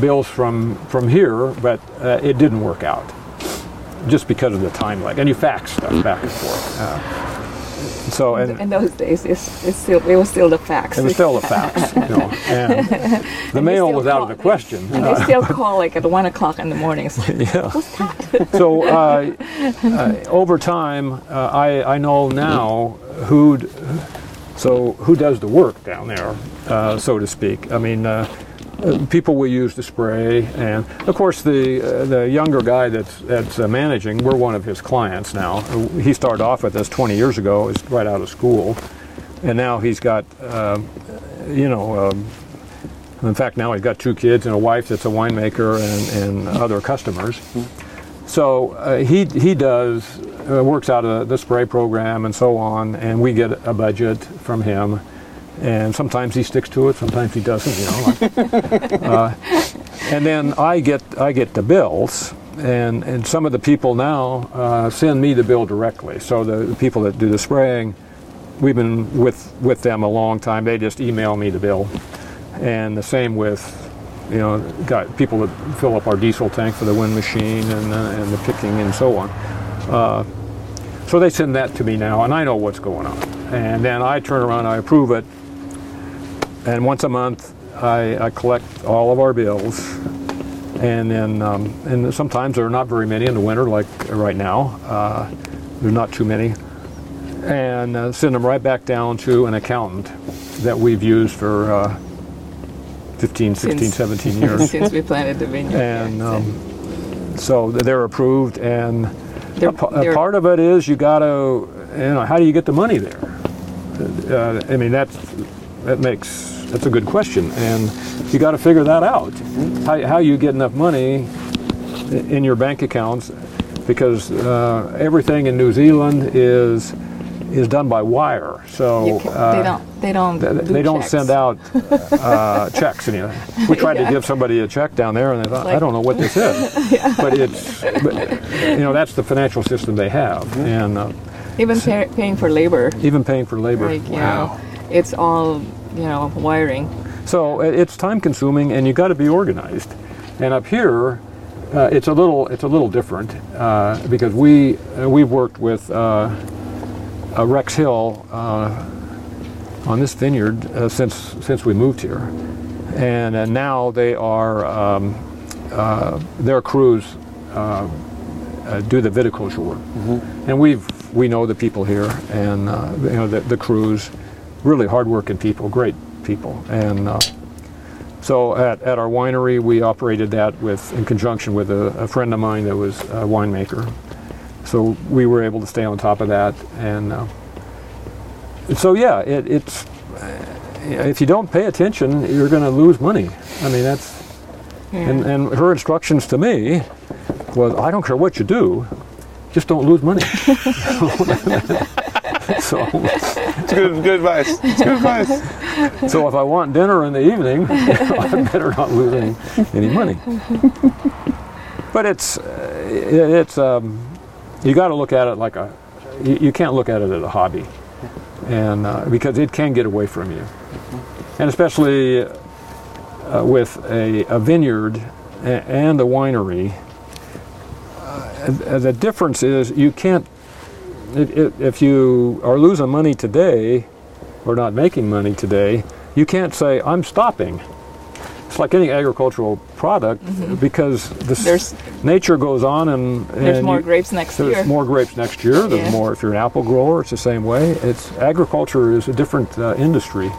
bills from from here, but uh, it didn't work out just because of the time lag. And you fax stuff back and forth. So and in those days, it's, it's still it was still the fax. it was still a fax, you know, and the mail was out of the question. And they still call like at one o'clock in the morning. It's like, yeah. so uh, uh, over time, uh, I, I know now who so who does the work down there, uh, so to speak. I mean, uh, people we use to spray, and of course the uh, the younger guy that's that's uh, managing. We're one of his clients now. He started off with us 20 years ago, is right out of school, and now he's got um, you know. Um, in fact, now he's got two kids and a wife that's a winemaker and, and other customers. So uh, he he does uh, works out of the spray program and so on, and we get a budget from him. And sometimes he sticks to it, sometimes he doesn't. You know. uh, and then I get I get the bills, and and some of the people now uh, send me the bill directly. So the, the people that do the spraying, we've been with with them a long time. They just email me the bill, and the same with you know, got people that fill up our diesel tank for the wind machine and, uh, and the picking and so on. Uh, so they send that to me now, and I know what's going on. And then I turn around, I approve it, and once a month I, I collect all of our bills. And then, um, and sometimes there are not very many in the winter, like right now. Uh, there's not too many. And uh, send them right back down to an accountant that we've used for uh, 15, 16, Since- 17 years. since we planted the vineyard. and yeah, um, so they're approved and They're- a, a they're- part of it is you got to you know, how do you get the money there? Uh, I mean, that's that makes that's a good question, and you got to figure that out. How, how you get enough money in your bank accounts, because uh, everything in New Zealand is is done by wire. So can, uh, they don't. They don't. th- do they don't checks. send out uh, checks. And, you know, we tried to give somebody a check down there, and they thought, I don't know what this is. But it's, but, you know, that's the financial system they have, and uh, Even pay, paying for labor, even paying for labor. like you know, it's all you know wiring. So it's time consuming, and you got to be organized. And up here, uh, it's a little it's a little different uh, because we uh, we've worked with uh, uh, Rex Hill uh, on this vineyard uh, since since we moved here, and, uh now they are um, uh, their crews uh, uh, do the viticulture work, and we've we know the people here, and uh, you know the, the crews, really hardworking people, great people, and. Uh, so at, at our winery, we operated that with in conjunction with a, a friend of mine that was a winemaker. So we were able to stay on top of that, and uh, so yeah, it, it's uh, if you don't pay attention, you're going to lose money. I mean that's and, and her instructions to me was I don't care what you do, just don't lose money. so It's good, good advice. It's good advice. so if I want dinner in the evening, I better not lose any, any money. But it's uh, it, it's um, you got to look at it like a you, you can't look at it as a hobby, and uh, because it can get away from you, and especially uh, with a, a vineyard and a winery. Uh, the difference is you can't if, if- if you are losing money today or not making money today, you can't say I'm stopping. It's like any agricultural product because the There's- nature goes on and, There's more you- grapes next there's year. There's more grapes next year. There's Yeah. more if you're an apple grower. It's the same way. It's agriculture is a different uh, industry,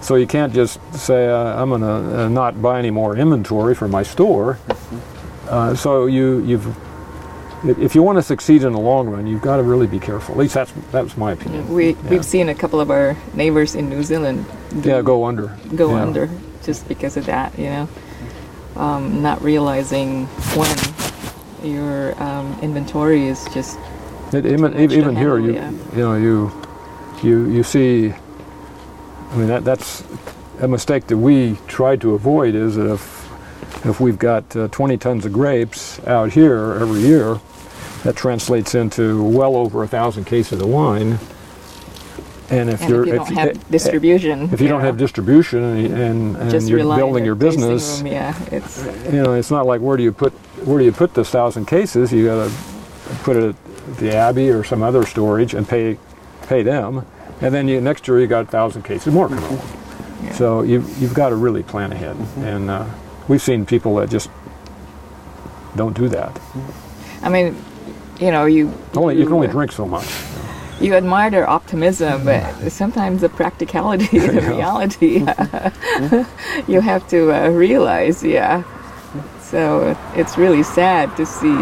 so you can't just say uh, I'm going to uh, not buy any more inventory for my store. Uh, so you you've if you want to succeed in the long run, you've got to really be careful. At least that's that's my opinion. We Yeah. we've seen a couple of our neighbors in New Zealand Yeah, go under. go Yeah. under just because of that. You know, um, not realizing when your um, inventory is just It, even even here, you yeah. you know you you you see. I mean that that's a mistake that we try to avoid is that if if we've got uh, 20 tons of grapes out here every year, that translates into well over a thousand cases of wine. And if and you're if you don't have eh, eh, distribution, if you don't have distribution and and, and you're building your business, room, yeah, it's you know, it's not like where do you put where do you put this thousand cases? You got to put it at the Abbey or some other storage and pay pay them, and then you next year you got a thousand cases more coming along. Yeah. So you you've got to really plan ahead, mm-hmm. and uh, we've seen people that just don't do that. I mean, you know, you Only you can only drink so much. you admire their optimism, but sometimes the practicality, the reality, you have to uh, realize, yeah. So it's really sad to see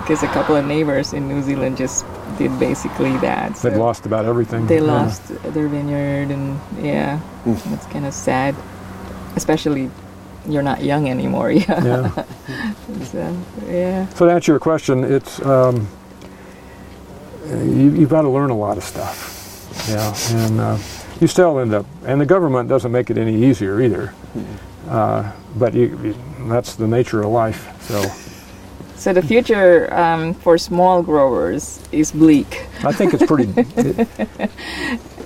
because a couple of neighbors in New Zealand just did basically that. So They've lost about everything. they Yeah. lost their vineyard, and yeah, it's kind of sad, especially you're not young anymore. Yeah. Yeah. so yeah. So to answer your question, it's um, you, you've got to learn a lot of stuff. Yeah, and uh, you still end up, and the government doesn't make it any easier either. Uh, but you, you, that's the nature of life. So So the future um, for small growers is bleak. I think it's pretty. it-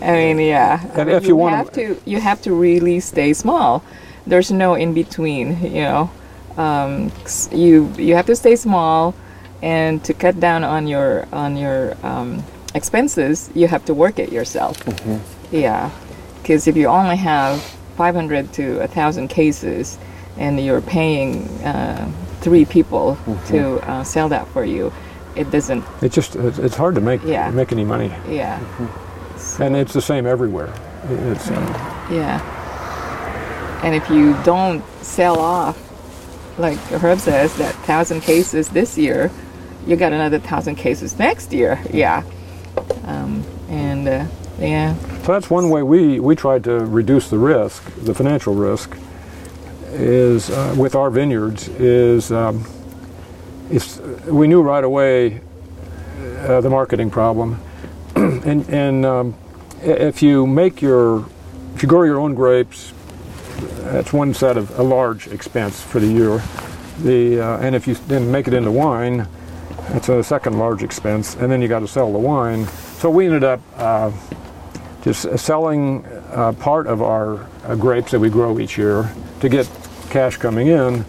I mean, yeah. I And mean, if you wanna- have to, you have to really stay small. There's no in between. You know, um, you you have to stay small, and to cut down on your on your um, expenses, you have to work it yourself. Yeah, because if you only have 500 to 1,000 cases, and you're paying uh, three people to uh, sell that for you, it doesn't. it just it's, hard to make Yeah. make any money, Yeah. and it's the same everywhere. It's uh, Yeah. And if you don't sell off, like Herb says, that thousand cases this year, you got another thousand cases next year. Yeah. um, and uh, yeah, So that's one way we, we tried to reduce the risk, the financial risk, is uh, with our vineyards is um, we knew right away uh, the marketing problem, and and um, if you make your if you grow your own grapes, that's one set of a large expense for the year. The uh, and if you then make it into wine, that's a second large expense, and then you got to sell the wine. So we ended up. Uh, just uh, selling uh, part of our uh, grapes that we grow each year to get cash coming in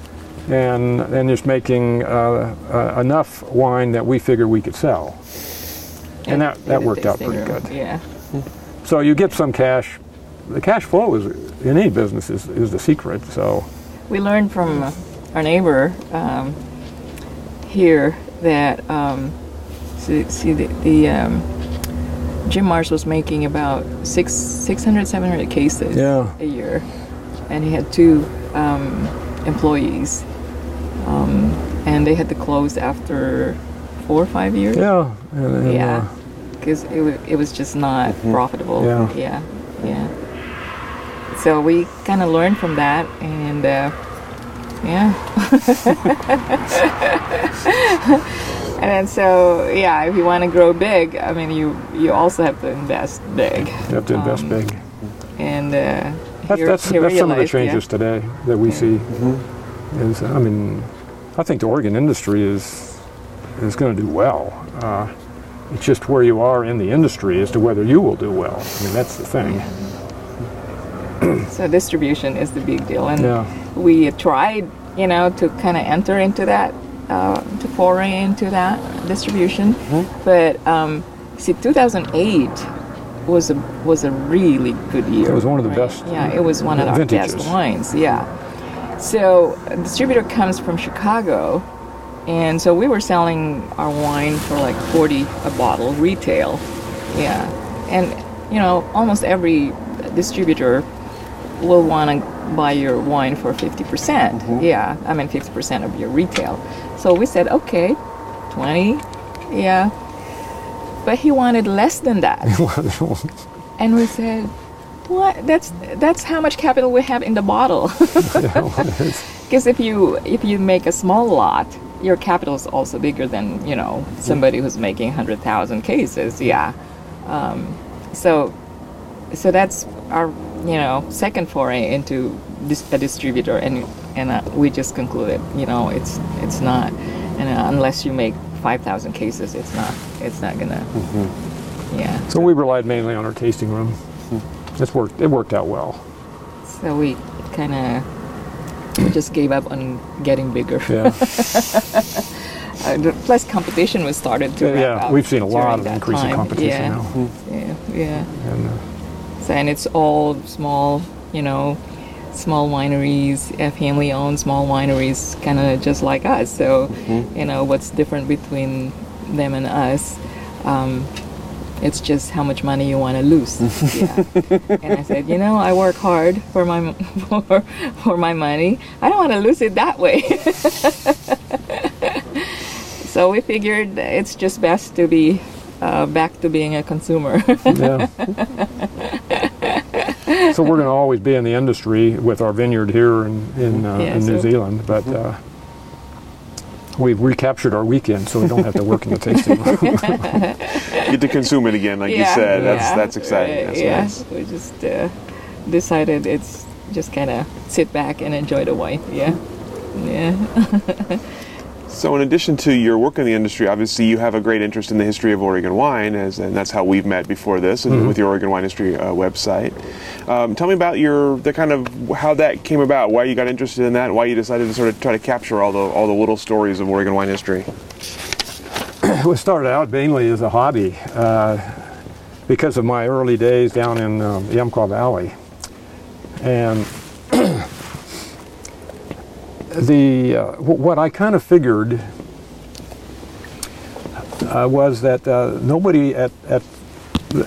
and and just making uh, uh, enough wine that we figured we could sell. And that, that worked out pretty good. Yeah. So you get some cash. The cash flow is in any business is, is the secret. So We learned from uh, our neighbor um, here that um, see, see the, the um, Jim Maresh was making about six, 600, 700 cases Yeah. a year, and he had two um, employees, um, and they had to close after four or five years. yeah, and, and, Yeah, uh, because it, wa- it was just not profitable. Yeah. yeah, yeah. So we kind of learned from that, and uh, yeah. and then so yeah, if you want to grow big, I mean, you you also have to invest big. you have to invest Um, big. And uh, That's, here- that's, here that's some of the realized, yeah. changes today that we see. Is I mean, I think the Oregon industry is is going to do well. Uh, it's just where you are in the industry as to whether you will do well. I mean, that's the thing. So distribution is the big deal, and Yeah. we tried, you know, to kind of enter into that, uh, to foray into that distribution. But um, see, 2008 was a was a really good year. It was one of the best Yeah, it was one of our vintages. best wines. Yeah. So a distributor comes from Chicago, and so we were selling our wine for like 40 a bottle retail. Yeah, and you know, almost every distributor will want to buy your wine for 50%. percent Yeah, I mean 50% of your retail. So we said, okay, 20, yeah. But he wanted less than that. and we said, what? That's that's how much capital we have in the bottle. Because if you if you make a small lot, your capital is also bigger than you know somebody who's making hundred thousand cases. Yeah. Um, so so that's our you know second foray into dis- a distributor and and uh, we just concluded you know it's it's not and uh, unless you make 5000 cases it's not it's not gonna yeah So we relied mainly on our tasting room. It's worked. It worked out well. so we kind of we just gave up on getting bigger Yeah. uh, the- plus competition was started to ramp yeah. We've seen a lot of increasing time. competition yeah. now. yeah yeah And, uh, and it's all small, you know, small wineries, uh, family-owned small wineries, kind of just like us. So, you know, what's different between them and us? Um, it's just how much money you want to lose. yeah. And I said, you know, I work hard for my for, for my money. I don't want to lose it that way. so we figured it's just best to be uh, back to being a consumer. yeah. so we're going to always be in the industry with our vineyard here in in, uh, Yeah, in New so- Zealand, but uh, we've recaptured our weekend, so we don't have to work in the tasting room. Get to consume it again, like you said. That's yeah, that's exciting. right, That's yeah, nice. we just uh, decided it's just kind of sit back and enjoy the wine. Yeah, yeah. So, in addition to your work in the industry, obviously you have a great interest in the history of Oregon wine, as and that's how we've met before this, and with your Oregon Wine History uh, website. Um, tell me about your the kind of how that came about, why you got interested in that, why you decided to sort of try to capture all the all the little stories of Oregon wine history. it started out mainly as a hobby uh, because of my early days down in um, Valley. And the uh, w- what I kind of figured uh, was that uh, nobody at, at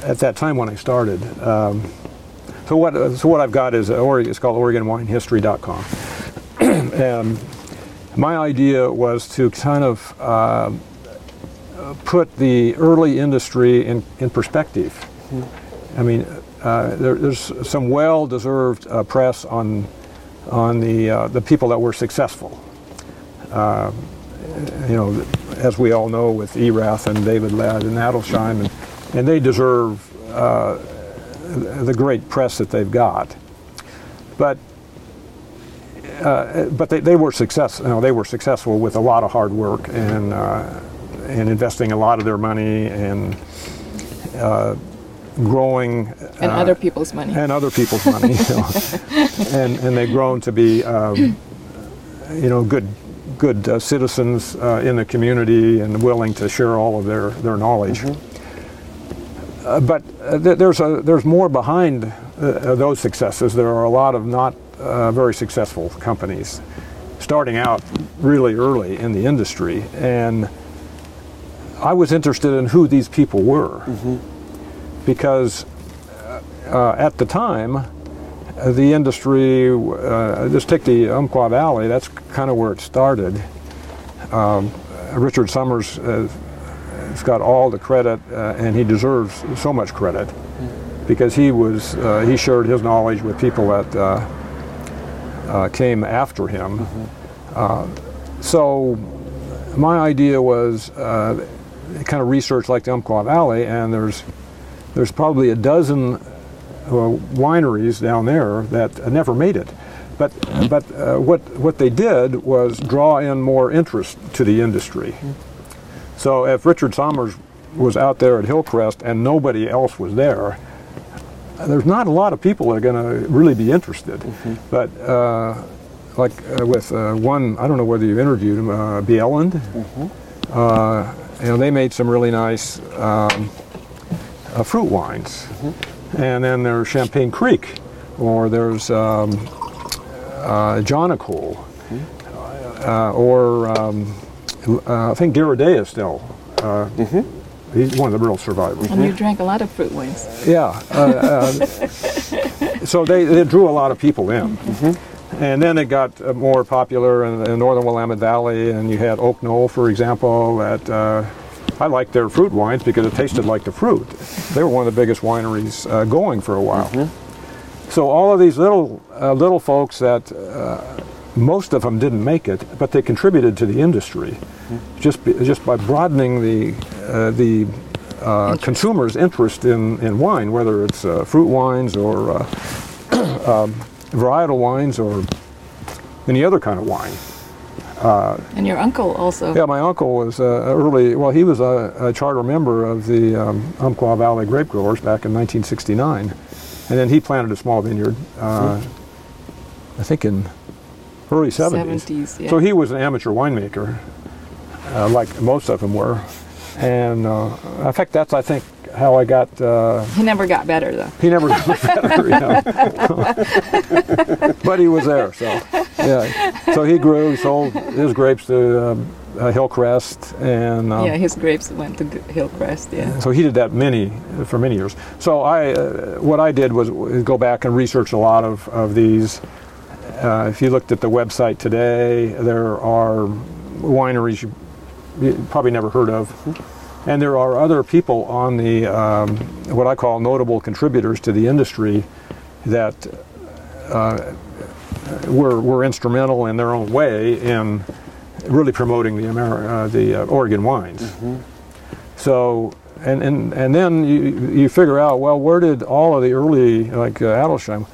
at that time when I started. Um, so what so what I've got is it's called OregonWineHistory.com, and my idea was to kind of uh, put the early industry in, in perspective. I mean, uh, there, there's some well-deserved uh, press on on the uh, the people that were successful. Uh, you know, as we all know, with Erath and David Lett and Adelsheim, and, and they deserve uh, the great press that they've got. But uh, but they, they were success. You know, they were successful with a lot of hard work and uh, and investing a lot of their money and uh, growing And uh, other people's money. and other people's money, you know. and and they've grown to be, um, you know, good good uh, citizens uh, in the community and willing to share all of their their knowledge. Uh, but uh, th- there's a there's more behind uh, uh, those successes. There are a lot of not uh, very successful companies starting out really early in the industry, and I was interested in who these people were because uh, at the time, uh, the industry, uh, just take the Umpqua Valley, that's kind of where it started. Um, Richard Sommers uh, has got all the credit, uh, and he deserves so much credit because he was uh, he shared his knowledge with people that uh, uh, came after him. Uh, so my idea was uh, kind of research like the Umpqua Valley, and there's there's probably a dozen uh, wineries down there that uh, never made it. But, but uh, what, what they did was draw in more interest to the industry. So if Richard Sommers was out there at Hillcrest and nobody else was there, there's not a lot of people that are going to really be interested. But uh, like uh, with uh, one, I don't know whether you've interviewed him, uh, Bjelland. Uh, you know, they made some really nice um, uh, fruit wines. And then there's Champagne Creek, or there's um, uh, Jonicole, uh, or um, uh, I think Girardet still. Uh, He's one of the real survivors. And you drank a lot of fruit wines. Yeah. Uh, uh, so they, they drew a lot of people in. And then it got more popular in, in northern Willamette Valley, and you had Oak Knoll, for example, that uh, I liked their fruit wines because it tasted like the fruit. They were one of the biggest wineries uh, going for a while. So all of these little uh, little folks that uh, most of them didn't make it, but they contributed to the industry just be, just by broadening the uh, the uh, consumers' interest in, in wine, whether it's uh, fruit wines or uh, um, varietal wines or any other kind of wine. And your uncle also. Yeah, my uncle was uh, early. Well, he was a, a charter member of the um, Umpqua Valley Grape Growers back in 1969, and then he planted a small vineyard. Uh, I think in early 70s. 70s, yeah. So he was an amateur winemaker, uh, like most of them were, and uh, in fact, that's I think how I got. Uh, He never got better though. he never got better, you know. but he was there, so yeah. So he grew, he sold his grapes to um, uh, Hillcrest, and um, yeah, his grapes went to Hillcrest. Yeah. so he did that many for many years. So I, uh, what I did was go back and research a lot of of these. Uh, if you looked at the website today, there are wineries you, you probably never heard of, and there are other people on the um, what I call notable contributors to the industry that uh, were were instrumental in their own way in really promoting the Ameri- uh, the uh, Oregon wines. So, and, and, and then you, you figure out, well, where did all of the early, like uh, Adelsheim,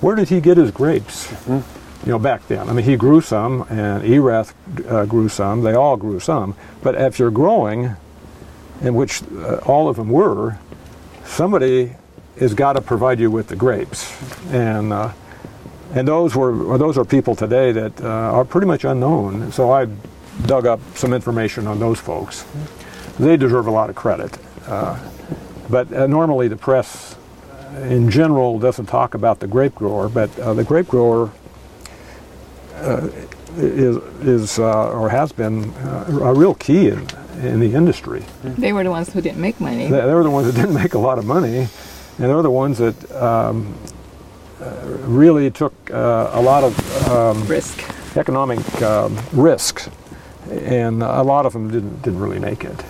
where did he get his grapes? You know, back then. I mean, he grew some, and Erath uh, grew some. They all grew some. But if you're growing, in which uh, all of them were, somebody has got to provide you with the grapes. And uh, and those were those are people today that uh, are pretty much unknown. So I dug up some information on those folks. They deserve a lot of credit, uh, but uh, normally the press, uh, in general, doesn't talk about the grape grower. But the grape grower is is uh, or has been uh, a real key in in the industry. They were the ones who didn't make money. They, they were the ones that didn't make a lot of money, and they're the ones that um, uh, really took uh, a lot of um, Risk. economic um, risks, and a lot of them didn't didn't really make it.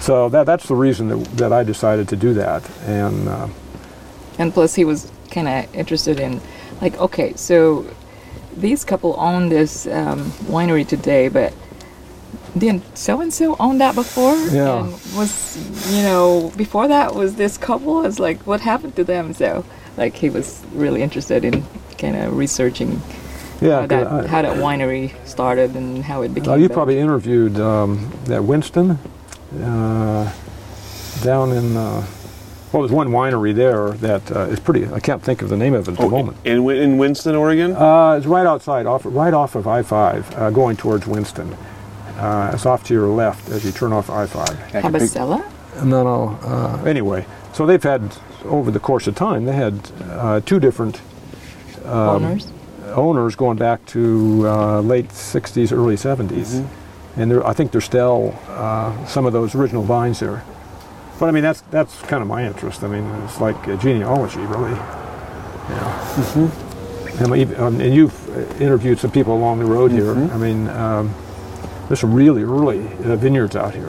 So that that's the reason that, that I decided to do that. And uh, And plus, he was kind of interested in, like, okay, so these couple own this um, winery today, but didn't so and so own that before? Yeah. And was you know before that was this couple? It's like what happened to them? So like he was really interested in kind of researching yeah, how that I- how that winery started and how it became. Uh, you that. probably interviewed um, that Winston uh, down in. Uh, well, there's one winery there that uh, is pretty. I can't think of the name of it at the moment. in, in Winston, Oregon. Uh, it's right outside, off, right off of I-5, uh, going towards Winston. Uh, it's off to your left as you turn off I-5. I can pic- Abacela? No, no. Uh, anyway, so they've had over the course of time, they had uh, two different Um, owners. owners going back to uh, late 60s, early 70s. And there, I think there's still uh, some of those original vines there. But I mean, that's that's kind of my interest. I mean, it's like uh, genealogy, really. Yeah. And, we- um, and you've uh, interviewed some people along the road here. I mean, um, there's some really early uh, vineyards out here.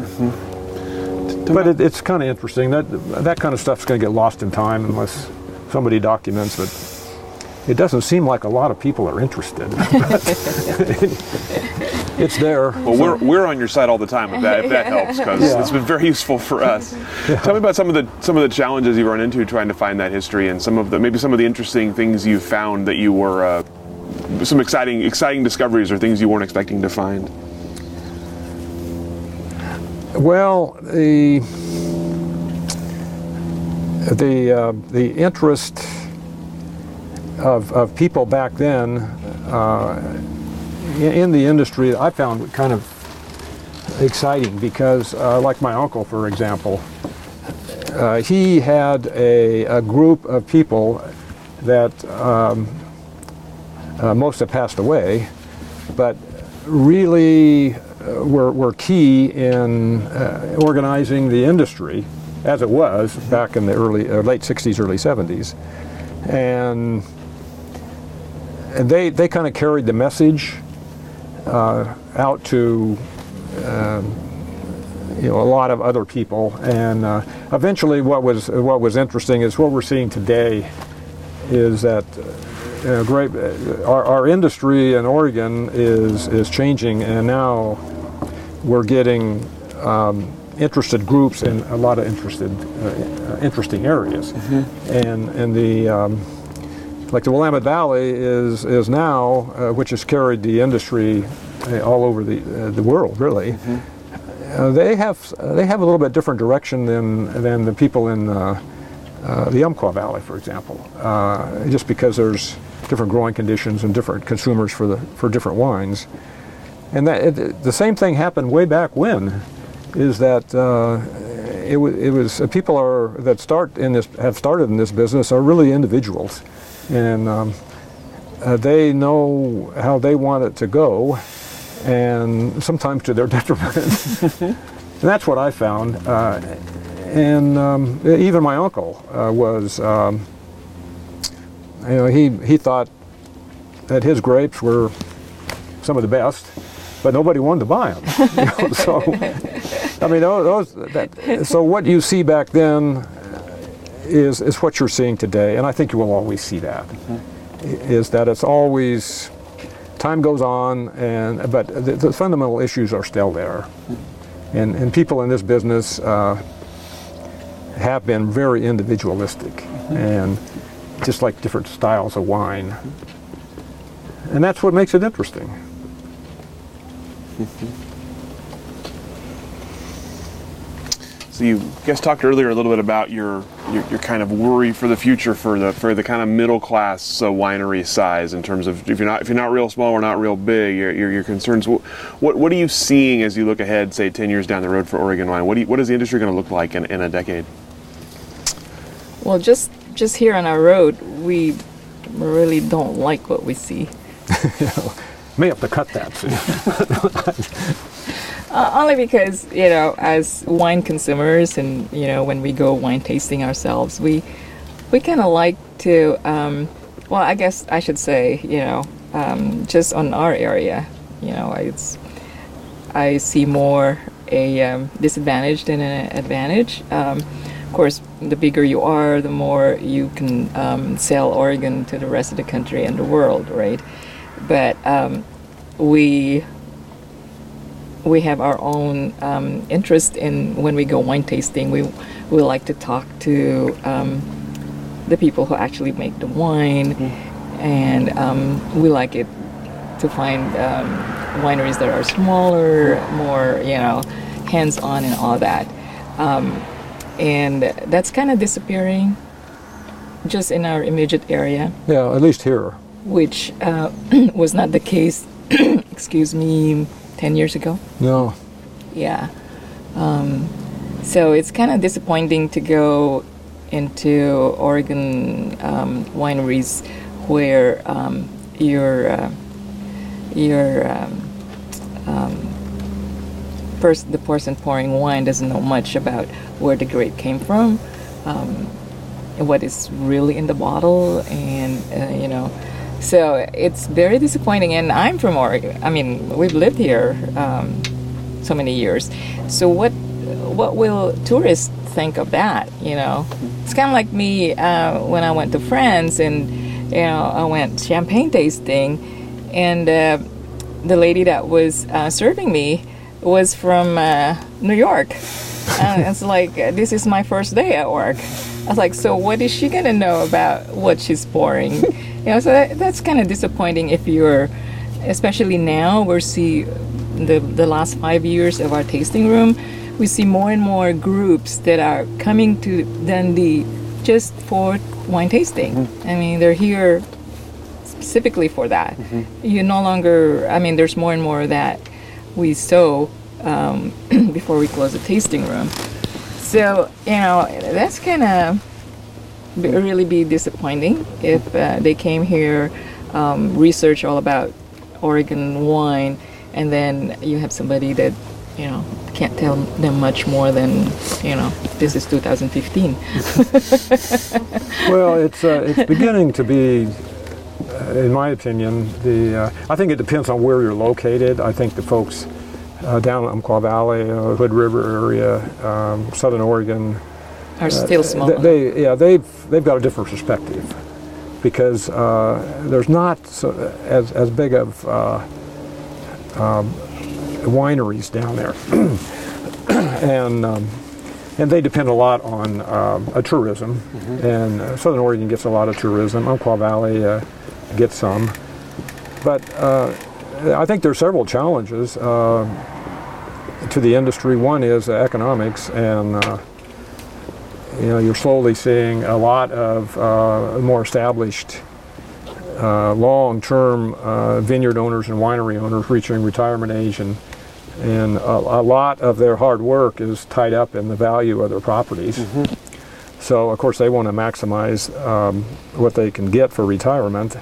But it, it's kind of interesting. That that kind of stuff's going to get lost in time unless somebody documents it. It doesn't seem like a lot of people are interested. it's there. Well, we're, we're on your side all the time if that, if that helps because Yeah. it's been very useful for us. Tell me about some of the some of the challenges you've run into trying to find that history and some of the maybe some of the interesting things you found that you were uh, some exciting exciting discoveries or things you weren't expecting to find. Well, the the uh, the interest of, of people back then uh, in, the industry, I found kind of exciting because, uh, like my uncle, for example, uh, he had a, a group of people that um, uh, most have passed away, but really were, were key in uh, organizing the industry as it was back in the early, uh, late 60s, early 70s. And, and they, they kind of carried the message uh, out to um, you know a lot of other people and uh, eventually what was what was interesting is what we're seeing today is that uh, great our, our industry in Oregon is is changing and now we're getting um, interested groups in a lot of interested uh, interesting areas and and the um, like the Willamette Valley is is now, uh, which has carried the industry uh, all over the uh, the world, really. Uh, they have they have a little bit different direction than than the people in uh, uh, the Umpqua Valley, for example. Uh, just because there's different growing conditions and different consumers for the for different wines, and that it, the same thing happened way back when, is that. Uh, it, it was uh, people are that start in this have started in this business are really individuals, and um, uh, they know how they want it to go, and sometimes to their detriment. and that's what I found. Uh, and um, even my uncle uh, was, um, you know, he, he thought that his grapes were some of the best, but nobody wanted to buy them. you know, so, I mean, those, those that, so what you see back then uh, is, is what you're seeing today, and I think you will always see that. Mm-hmm. Is that it's always time goes on, and but the, the fundamental issues are still there, mm-hmm. and and people in this business uh, have been very individualistic, mm-hmm. and just like different styles of wine, and that's what makes it interesting. So you guys talked earlier a little bit about your, your your kind of worry for the future for the for the kind of middle class uh, winery size in terms of if you're not if you're not real small or not real big your, your, your concerns. What, what what are you seeing as you look ahead say 10 years down the road for Oregon wine? What do you, what is the industry going to look like in, in a decade? Well, just just here on our road, we really don't like what we see. May have to cut that. Uh, only because you know, as wine consumers, and you know, when we go wine tasting ourselves, we we kind of like to. Um, well, I guess I should say, you know, um, just on our area, you know, it's I see more a um, disadvantage than an advantage. Um, of course, the bigger you are, the more you can um, sell Oregon to the rest of the country and the world, right? But um, we we have our own um, interest in when we go wine tasting. We we like to talk to um, the people who actually make the wine, and um, we like it to find um, wineries that are smaller, more you know, hands-on and all that. Um, and that's kind of disappearing, just in our immediate area Yeah, at least here. which uh, was not the case, excuse me, 10 years ago. No. Yeah. Um, so it's kind of disappointing to go into Oregon um, wineries where um, your uh, your um, the person pouring wine doesn't know much about where the grape came from, um, what is really in the bottle, and uh, you know. So it's very disappointing, and I'm from Oregon. I mean, we've lived here um, so many years. So what what will tourists think of that? You know, it's kind of like me uh, when I went to France and you know I went champagne tasting, and uh, the lady that was uh, serving me was from uh, New York. and it's like uh, this is my first day at work. I was like, so what is she gonna know about what she's pouring? you know, so that, that's kind of disappointing if you're, especially now we're see the the last five years of our tasting room, we see more and more groups that are coming to Dundee just for wine tasting. Mm-hmm. I mean, they're here specifically for that. Mm-hmm. You no longer, I mean, there's more and more of that we sow um, before we close the tasting room. So, you know, that's kind of really be disappointing if uh, they came here, um, research all about Oregon wine, and then you have somebody that, you know, can't tell them much more than, you know, this is 2015. Well, it's uh, it's beginning to be, in my opinion, the. Uh, I think it depends on where you're located. I think the folks uh, down in Umpqua Valley, uh, Hood River area, um, Southern Oregon, Are still small. Th- They, yeah, they've they've got a different perspective because uh, there's not so, as as big of uh, um, wineries down there, and um, and they depend a lot on um, uh, tourism, and uh, Southern Oregon gets a lot of tourism. Umpqua Valley uh, gets some, but uh, I think there are several challenges uh, to the industry. One is economics and. Uh, you know, you're slowly seeing a lot of uh, more established uh, long-term uh, vineyard owners and winery owners reaching retirement age, and and a, a lot of their hard work is tied up in the value of their properties. So, of course, they want to maximize um, what they can get for retirement.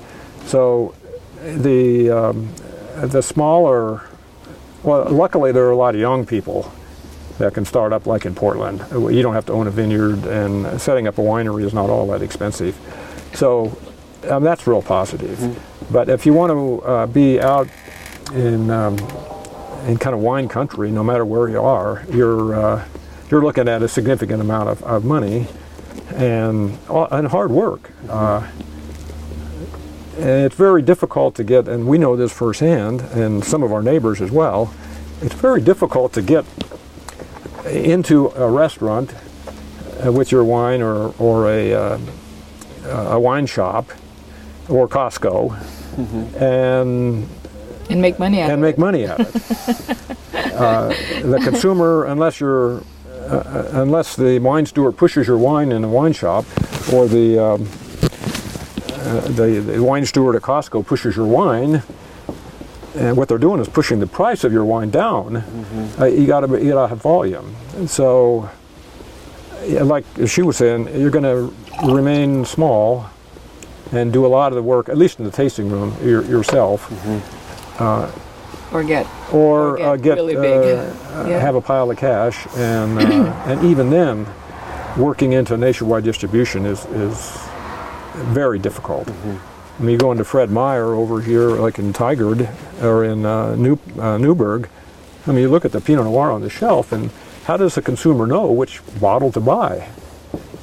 So, the um, the smaller, well, luckily there are a lot of young people that can start up like in Portland. You don't have to own a vineyard, and setting up a winery is not all that expensive. So um, that's real positive. But if you want to uh, be out in um, in kind of wine country, no matter where you are, you're uh, you're looking at a significant amount of, of money and uh, and hard work. Uh, and it's very difficult to get, and we know this firsthand, and some of our neighbors as well. It's very difficult to get into a restaurant uh, with your wine or, or a, uh, a wine shop or Costco and, and make money out and of make it. money at it. uh, the consumer, unless you're uh, unless the wine steward pushes your wine in a wine shop or the, um, uh, the, the wine steward at Costco pushes your wine, and what they're doing is pushing the price of your wine down. Uh, you got to you got to have volume. And so, yeah, like she was saying, you're going to remain small and do a lot of the work, at least in the tasting room, your, yourself, or get or, Or get uh, get really big. uh, Yeah. have a pile of cash, and uh, and even then, working into nationwide distribution is is very difficult. I mean, you go into Fred Meyer over here, like in Tigard or in uh, New uh, Newberg, I mean, you look at the Pinot Noir on the shelf, and how does the consumer know which bottle to buy?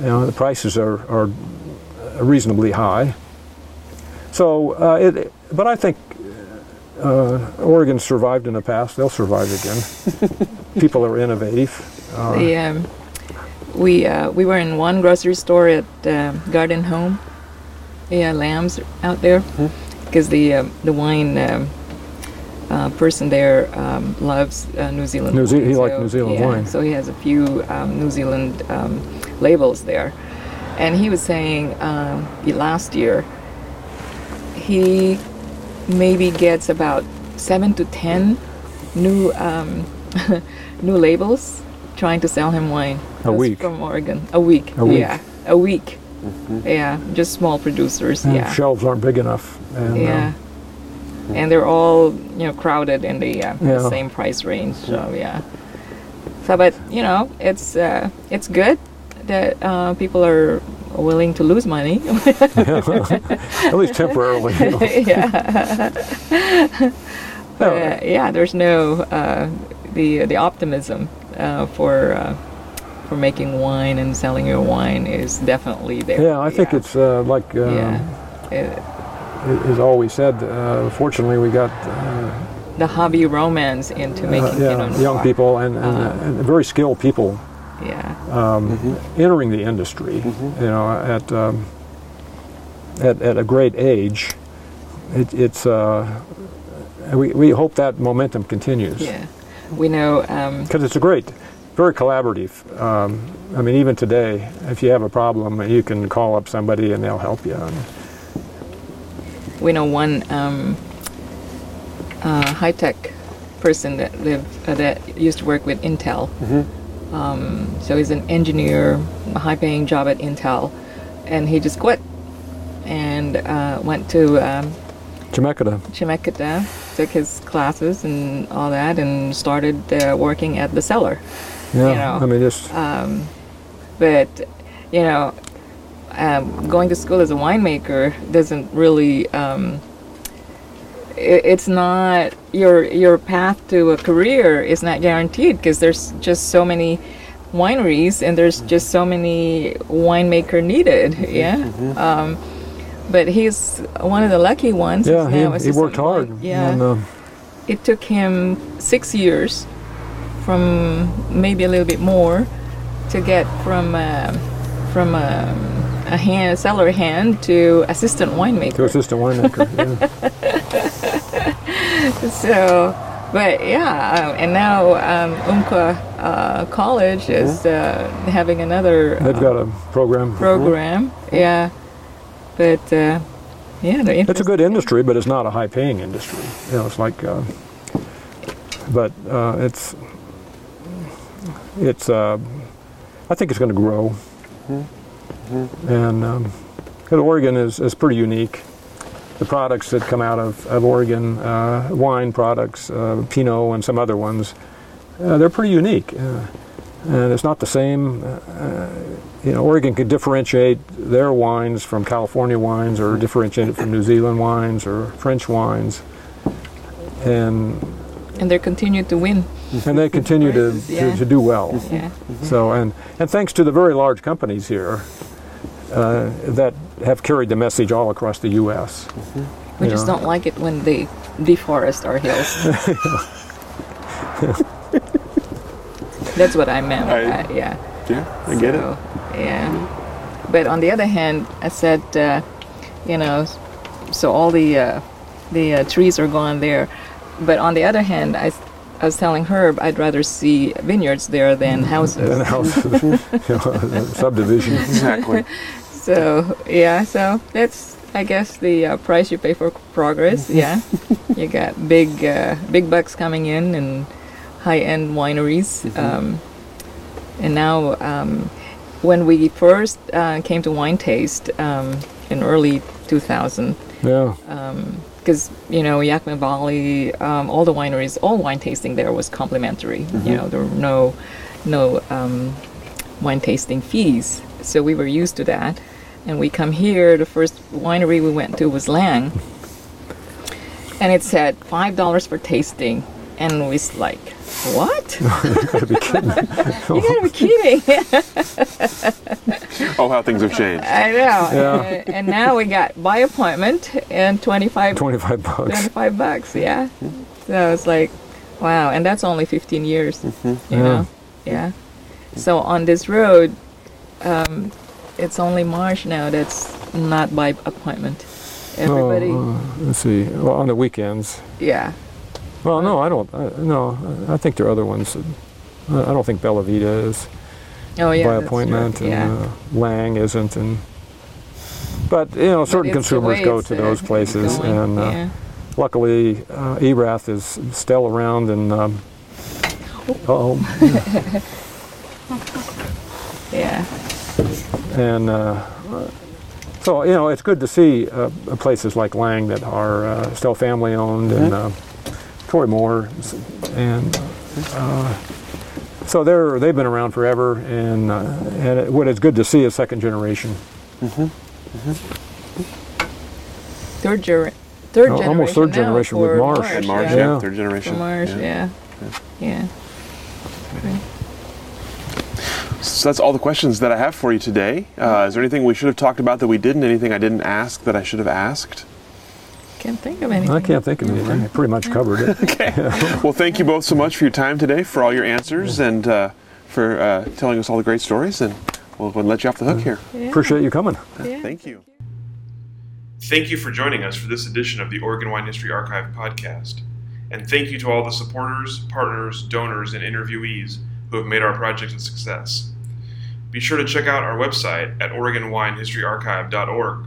You know, the prices are, are reasonably high. So, uh, it, but I think uh, Oregon survived in the past. They'll survive again. People are innovative. Uh, The, um, we uh, we were in one grocery store at um Garden Home. Yeah, Lamb's out there because the um, the wine um, uh, person there um, loves uh, New Zealand. New Ze- wine, he liked so- New Zealand yeah, wine. So he has a few um, New Zealand um, labels there, and he was saying last year he maybe gets about seven to ten new um, new labels trying to sell him wine. A That's week. from Oregon. A week. A week. Yeah, a week. Yeah, just small producers. and yeah, Shelves aren't big enough. And, yeah. um, And they're all you know crowded in the, uh, the same price range. So yeah. So, but you know, it's uh, it's good that uh, people are willing to lose money. at least temporarily. you know. yeah. But, uh, yeah, there's no uh, the the optimism uh, for uh, for making wine and selling your wine is definitely there. Yeah, I think it's uh, like uh, yeah. It- it is always said. Uh, fortunately, we got uh, the hobby romance into making uh, Pinot yeah, young people and, and, Um, and very skilled people Yeah, um, entering the industry. You know, at um, at at a great age. It, it's uh, we we hope that momentum continues. yeah. We know. Um, because it's a great, very collaborative. Um, I mean, even today, if you have a problem, you can call up somebody and they'll help you. And, we know one um, uh, high tech person that lived uh, that used to work with Intel. Um, so he's an engineer, a high paying job at Intel, and he just quit and uh, went to um. Chemeketa, took his classes and all that, and started uh, working at the cellar. Yeah, know, I mean, just Um, but you know, um, going to school as a winemaker doesn't really. Um, it's not your your path to a career is not guaranteed because there's just so many wineries and there's just so many winemaker needed. Yeah. Um, but he's one of the lucky ones. yeah, he, he worked hard. Yeah And, uh, it took him six years from maybe a little bit more to get from uh, from um, a hand cellar hand to assistant winemaker. to assistant winemaker. yeah. So, but yeah, um, and now um, Umpqua uh, College is uh, having another They've got a program. program. Yeah, but uh, yeah, It's a good industry, but it's not a high-paying industry. You know, it's like, uh, but uh, it's it's. Uh, I think it's going to grow, and um, 'cause Oregon is is pretty unique. The products that come out of, of Oregon, uh, wine products, uh, Pinot, and some other ones, uh, they're pretty unique. Uh, and it's not the same. Uh, you know, Oregon could differentiate their wines from California wines, or differentiate it from New Zealand wines or French wines, and and they're continuing to win. And they continue to, Prices, yeah. to, to do well. Yeah. So and and thanks to the very large companies here uh, that have carried the message all across the U.S. We You just know. don't like it when they deforest our hills. That's what I meant. I- that, yeah. Yeah, I get it. Yeah. But on the other hand, I said, uh, you know, so all the uh, the uh, trees are gone there. But on the other hand, I, s- I was telling Herb I'd rather see vineyards there than houses. And houses, you know, subdivisions. Exactly. So yeah, so that's I guess the uh, price you pay for progress. Yeah, you got big uh, big bucks coming in and high end wineries. Um, and now, um, when we first uh, came to Wine Taste um, in early 2000, Yeah. Because you know Yakima Valley, um, all the wineries, all wine tasting there was complimentary. You know there were no no um, wine tasting fees, so we were used to that. And we come here. The first winery we went to was Lange, and it said five dollars for tasting, and we was like, what? You gotta be kidding. you gotta be kidding! Oh, how things have changed. I know. Yeah. Uh, and now we got by appointment and 25, 25 bucks. 25 bucks. Yeah. So it's like, wow, and that's only 15 years. You Yeah. know. Yeah. So on this road, um, it's only Maresh now that's not by appointment. Everybody, Oh, uh, let's see. Well, on the weekends. yeah. Well, no, I don't. I, no, I think there are other ones. I I don't think Bella Vida is Oh yeah. by appointment, and yeah. uh, Lange isn't, and but you know, certain But it's the consumers go to those places, going, and uh, yeah. luckily, uh, Erath is still around, and um, oh, yeah. and uh, so you know, it's good to see uh, places like Lange that are uh, still family owned, and uh, Torii Mor, and uh, so they're they've been around forever, and uh, and it, what is good to see is second generation, Third ger- third Al- generation. almost third generation with for Maresh. And Maresh, yeah. yeah, Yeah. third For generation. Maresh, Yeah. yeah. Yeah. So that's all the questions that I have for you today. Uh, is there anything we should have talked about that we didn't? Anything I didn't ask that I should have asked? Can't think of anything. I can't think of anything. I pretty much covered it. Okay. well, thank you both so much for your time today, for all your answers, and uh, for uh, telling us all the great stories. And we'll, we'll let you off the hook here. Yeah. Appreciate you coming. Yeah. Thank you. Thank you for joining us for this edition of the Oregon Wine History Archive podcast. And thank you to all the supporters, partners, donors, and interviewees who have made our project a success. Be sure to check out our website at OregonWineHistoryArchive.org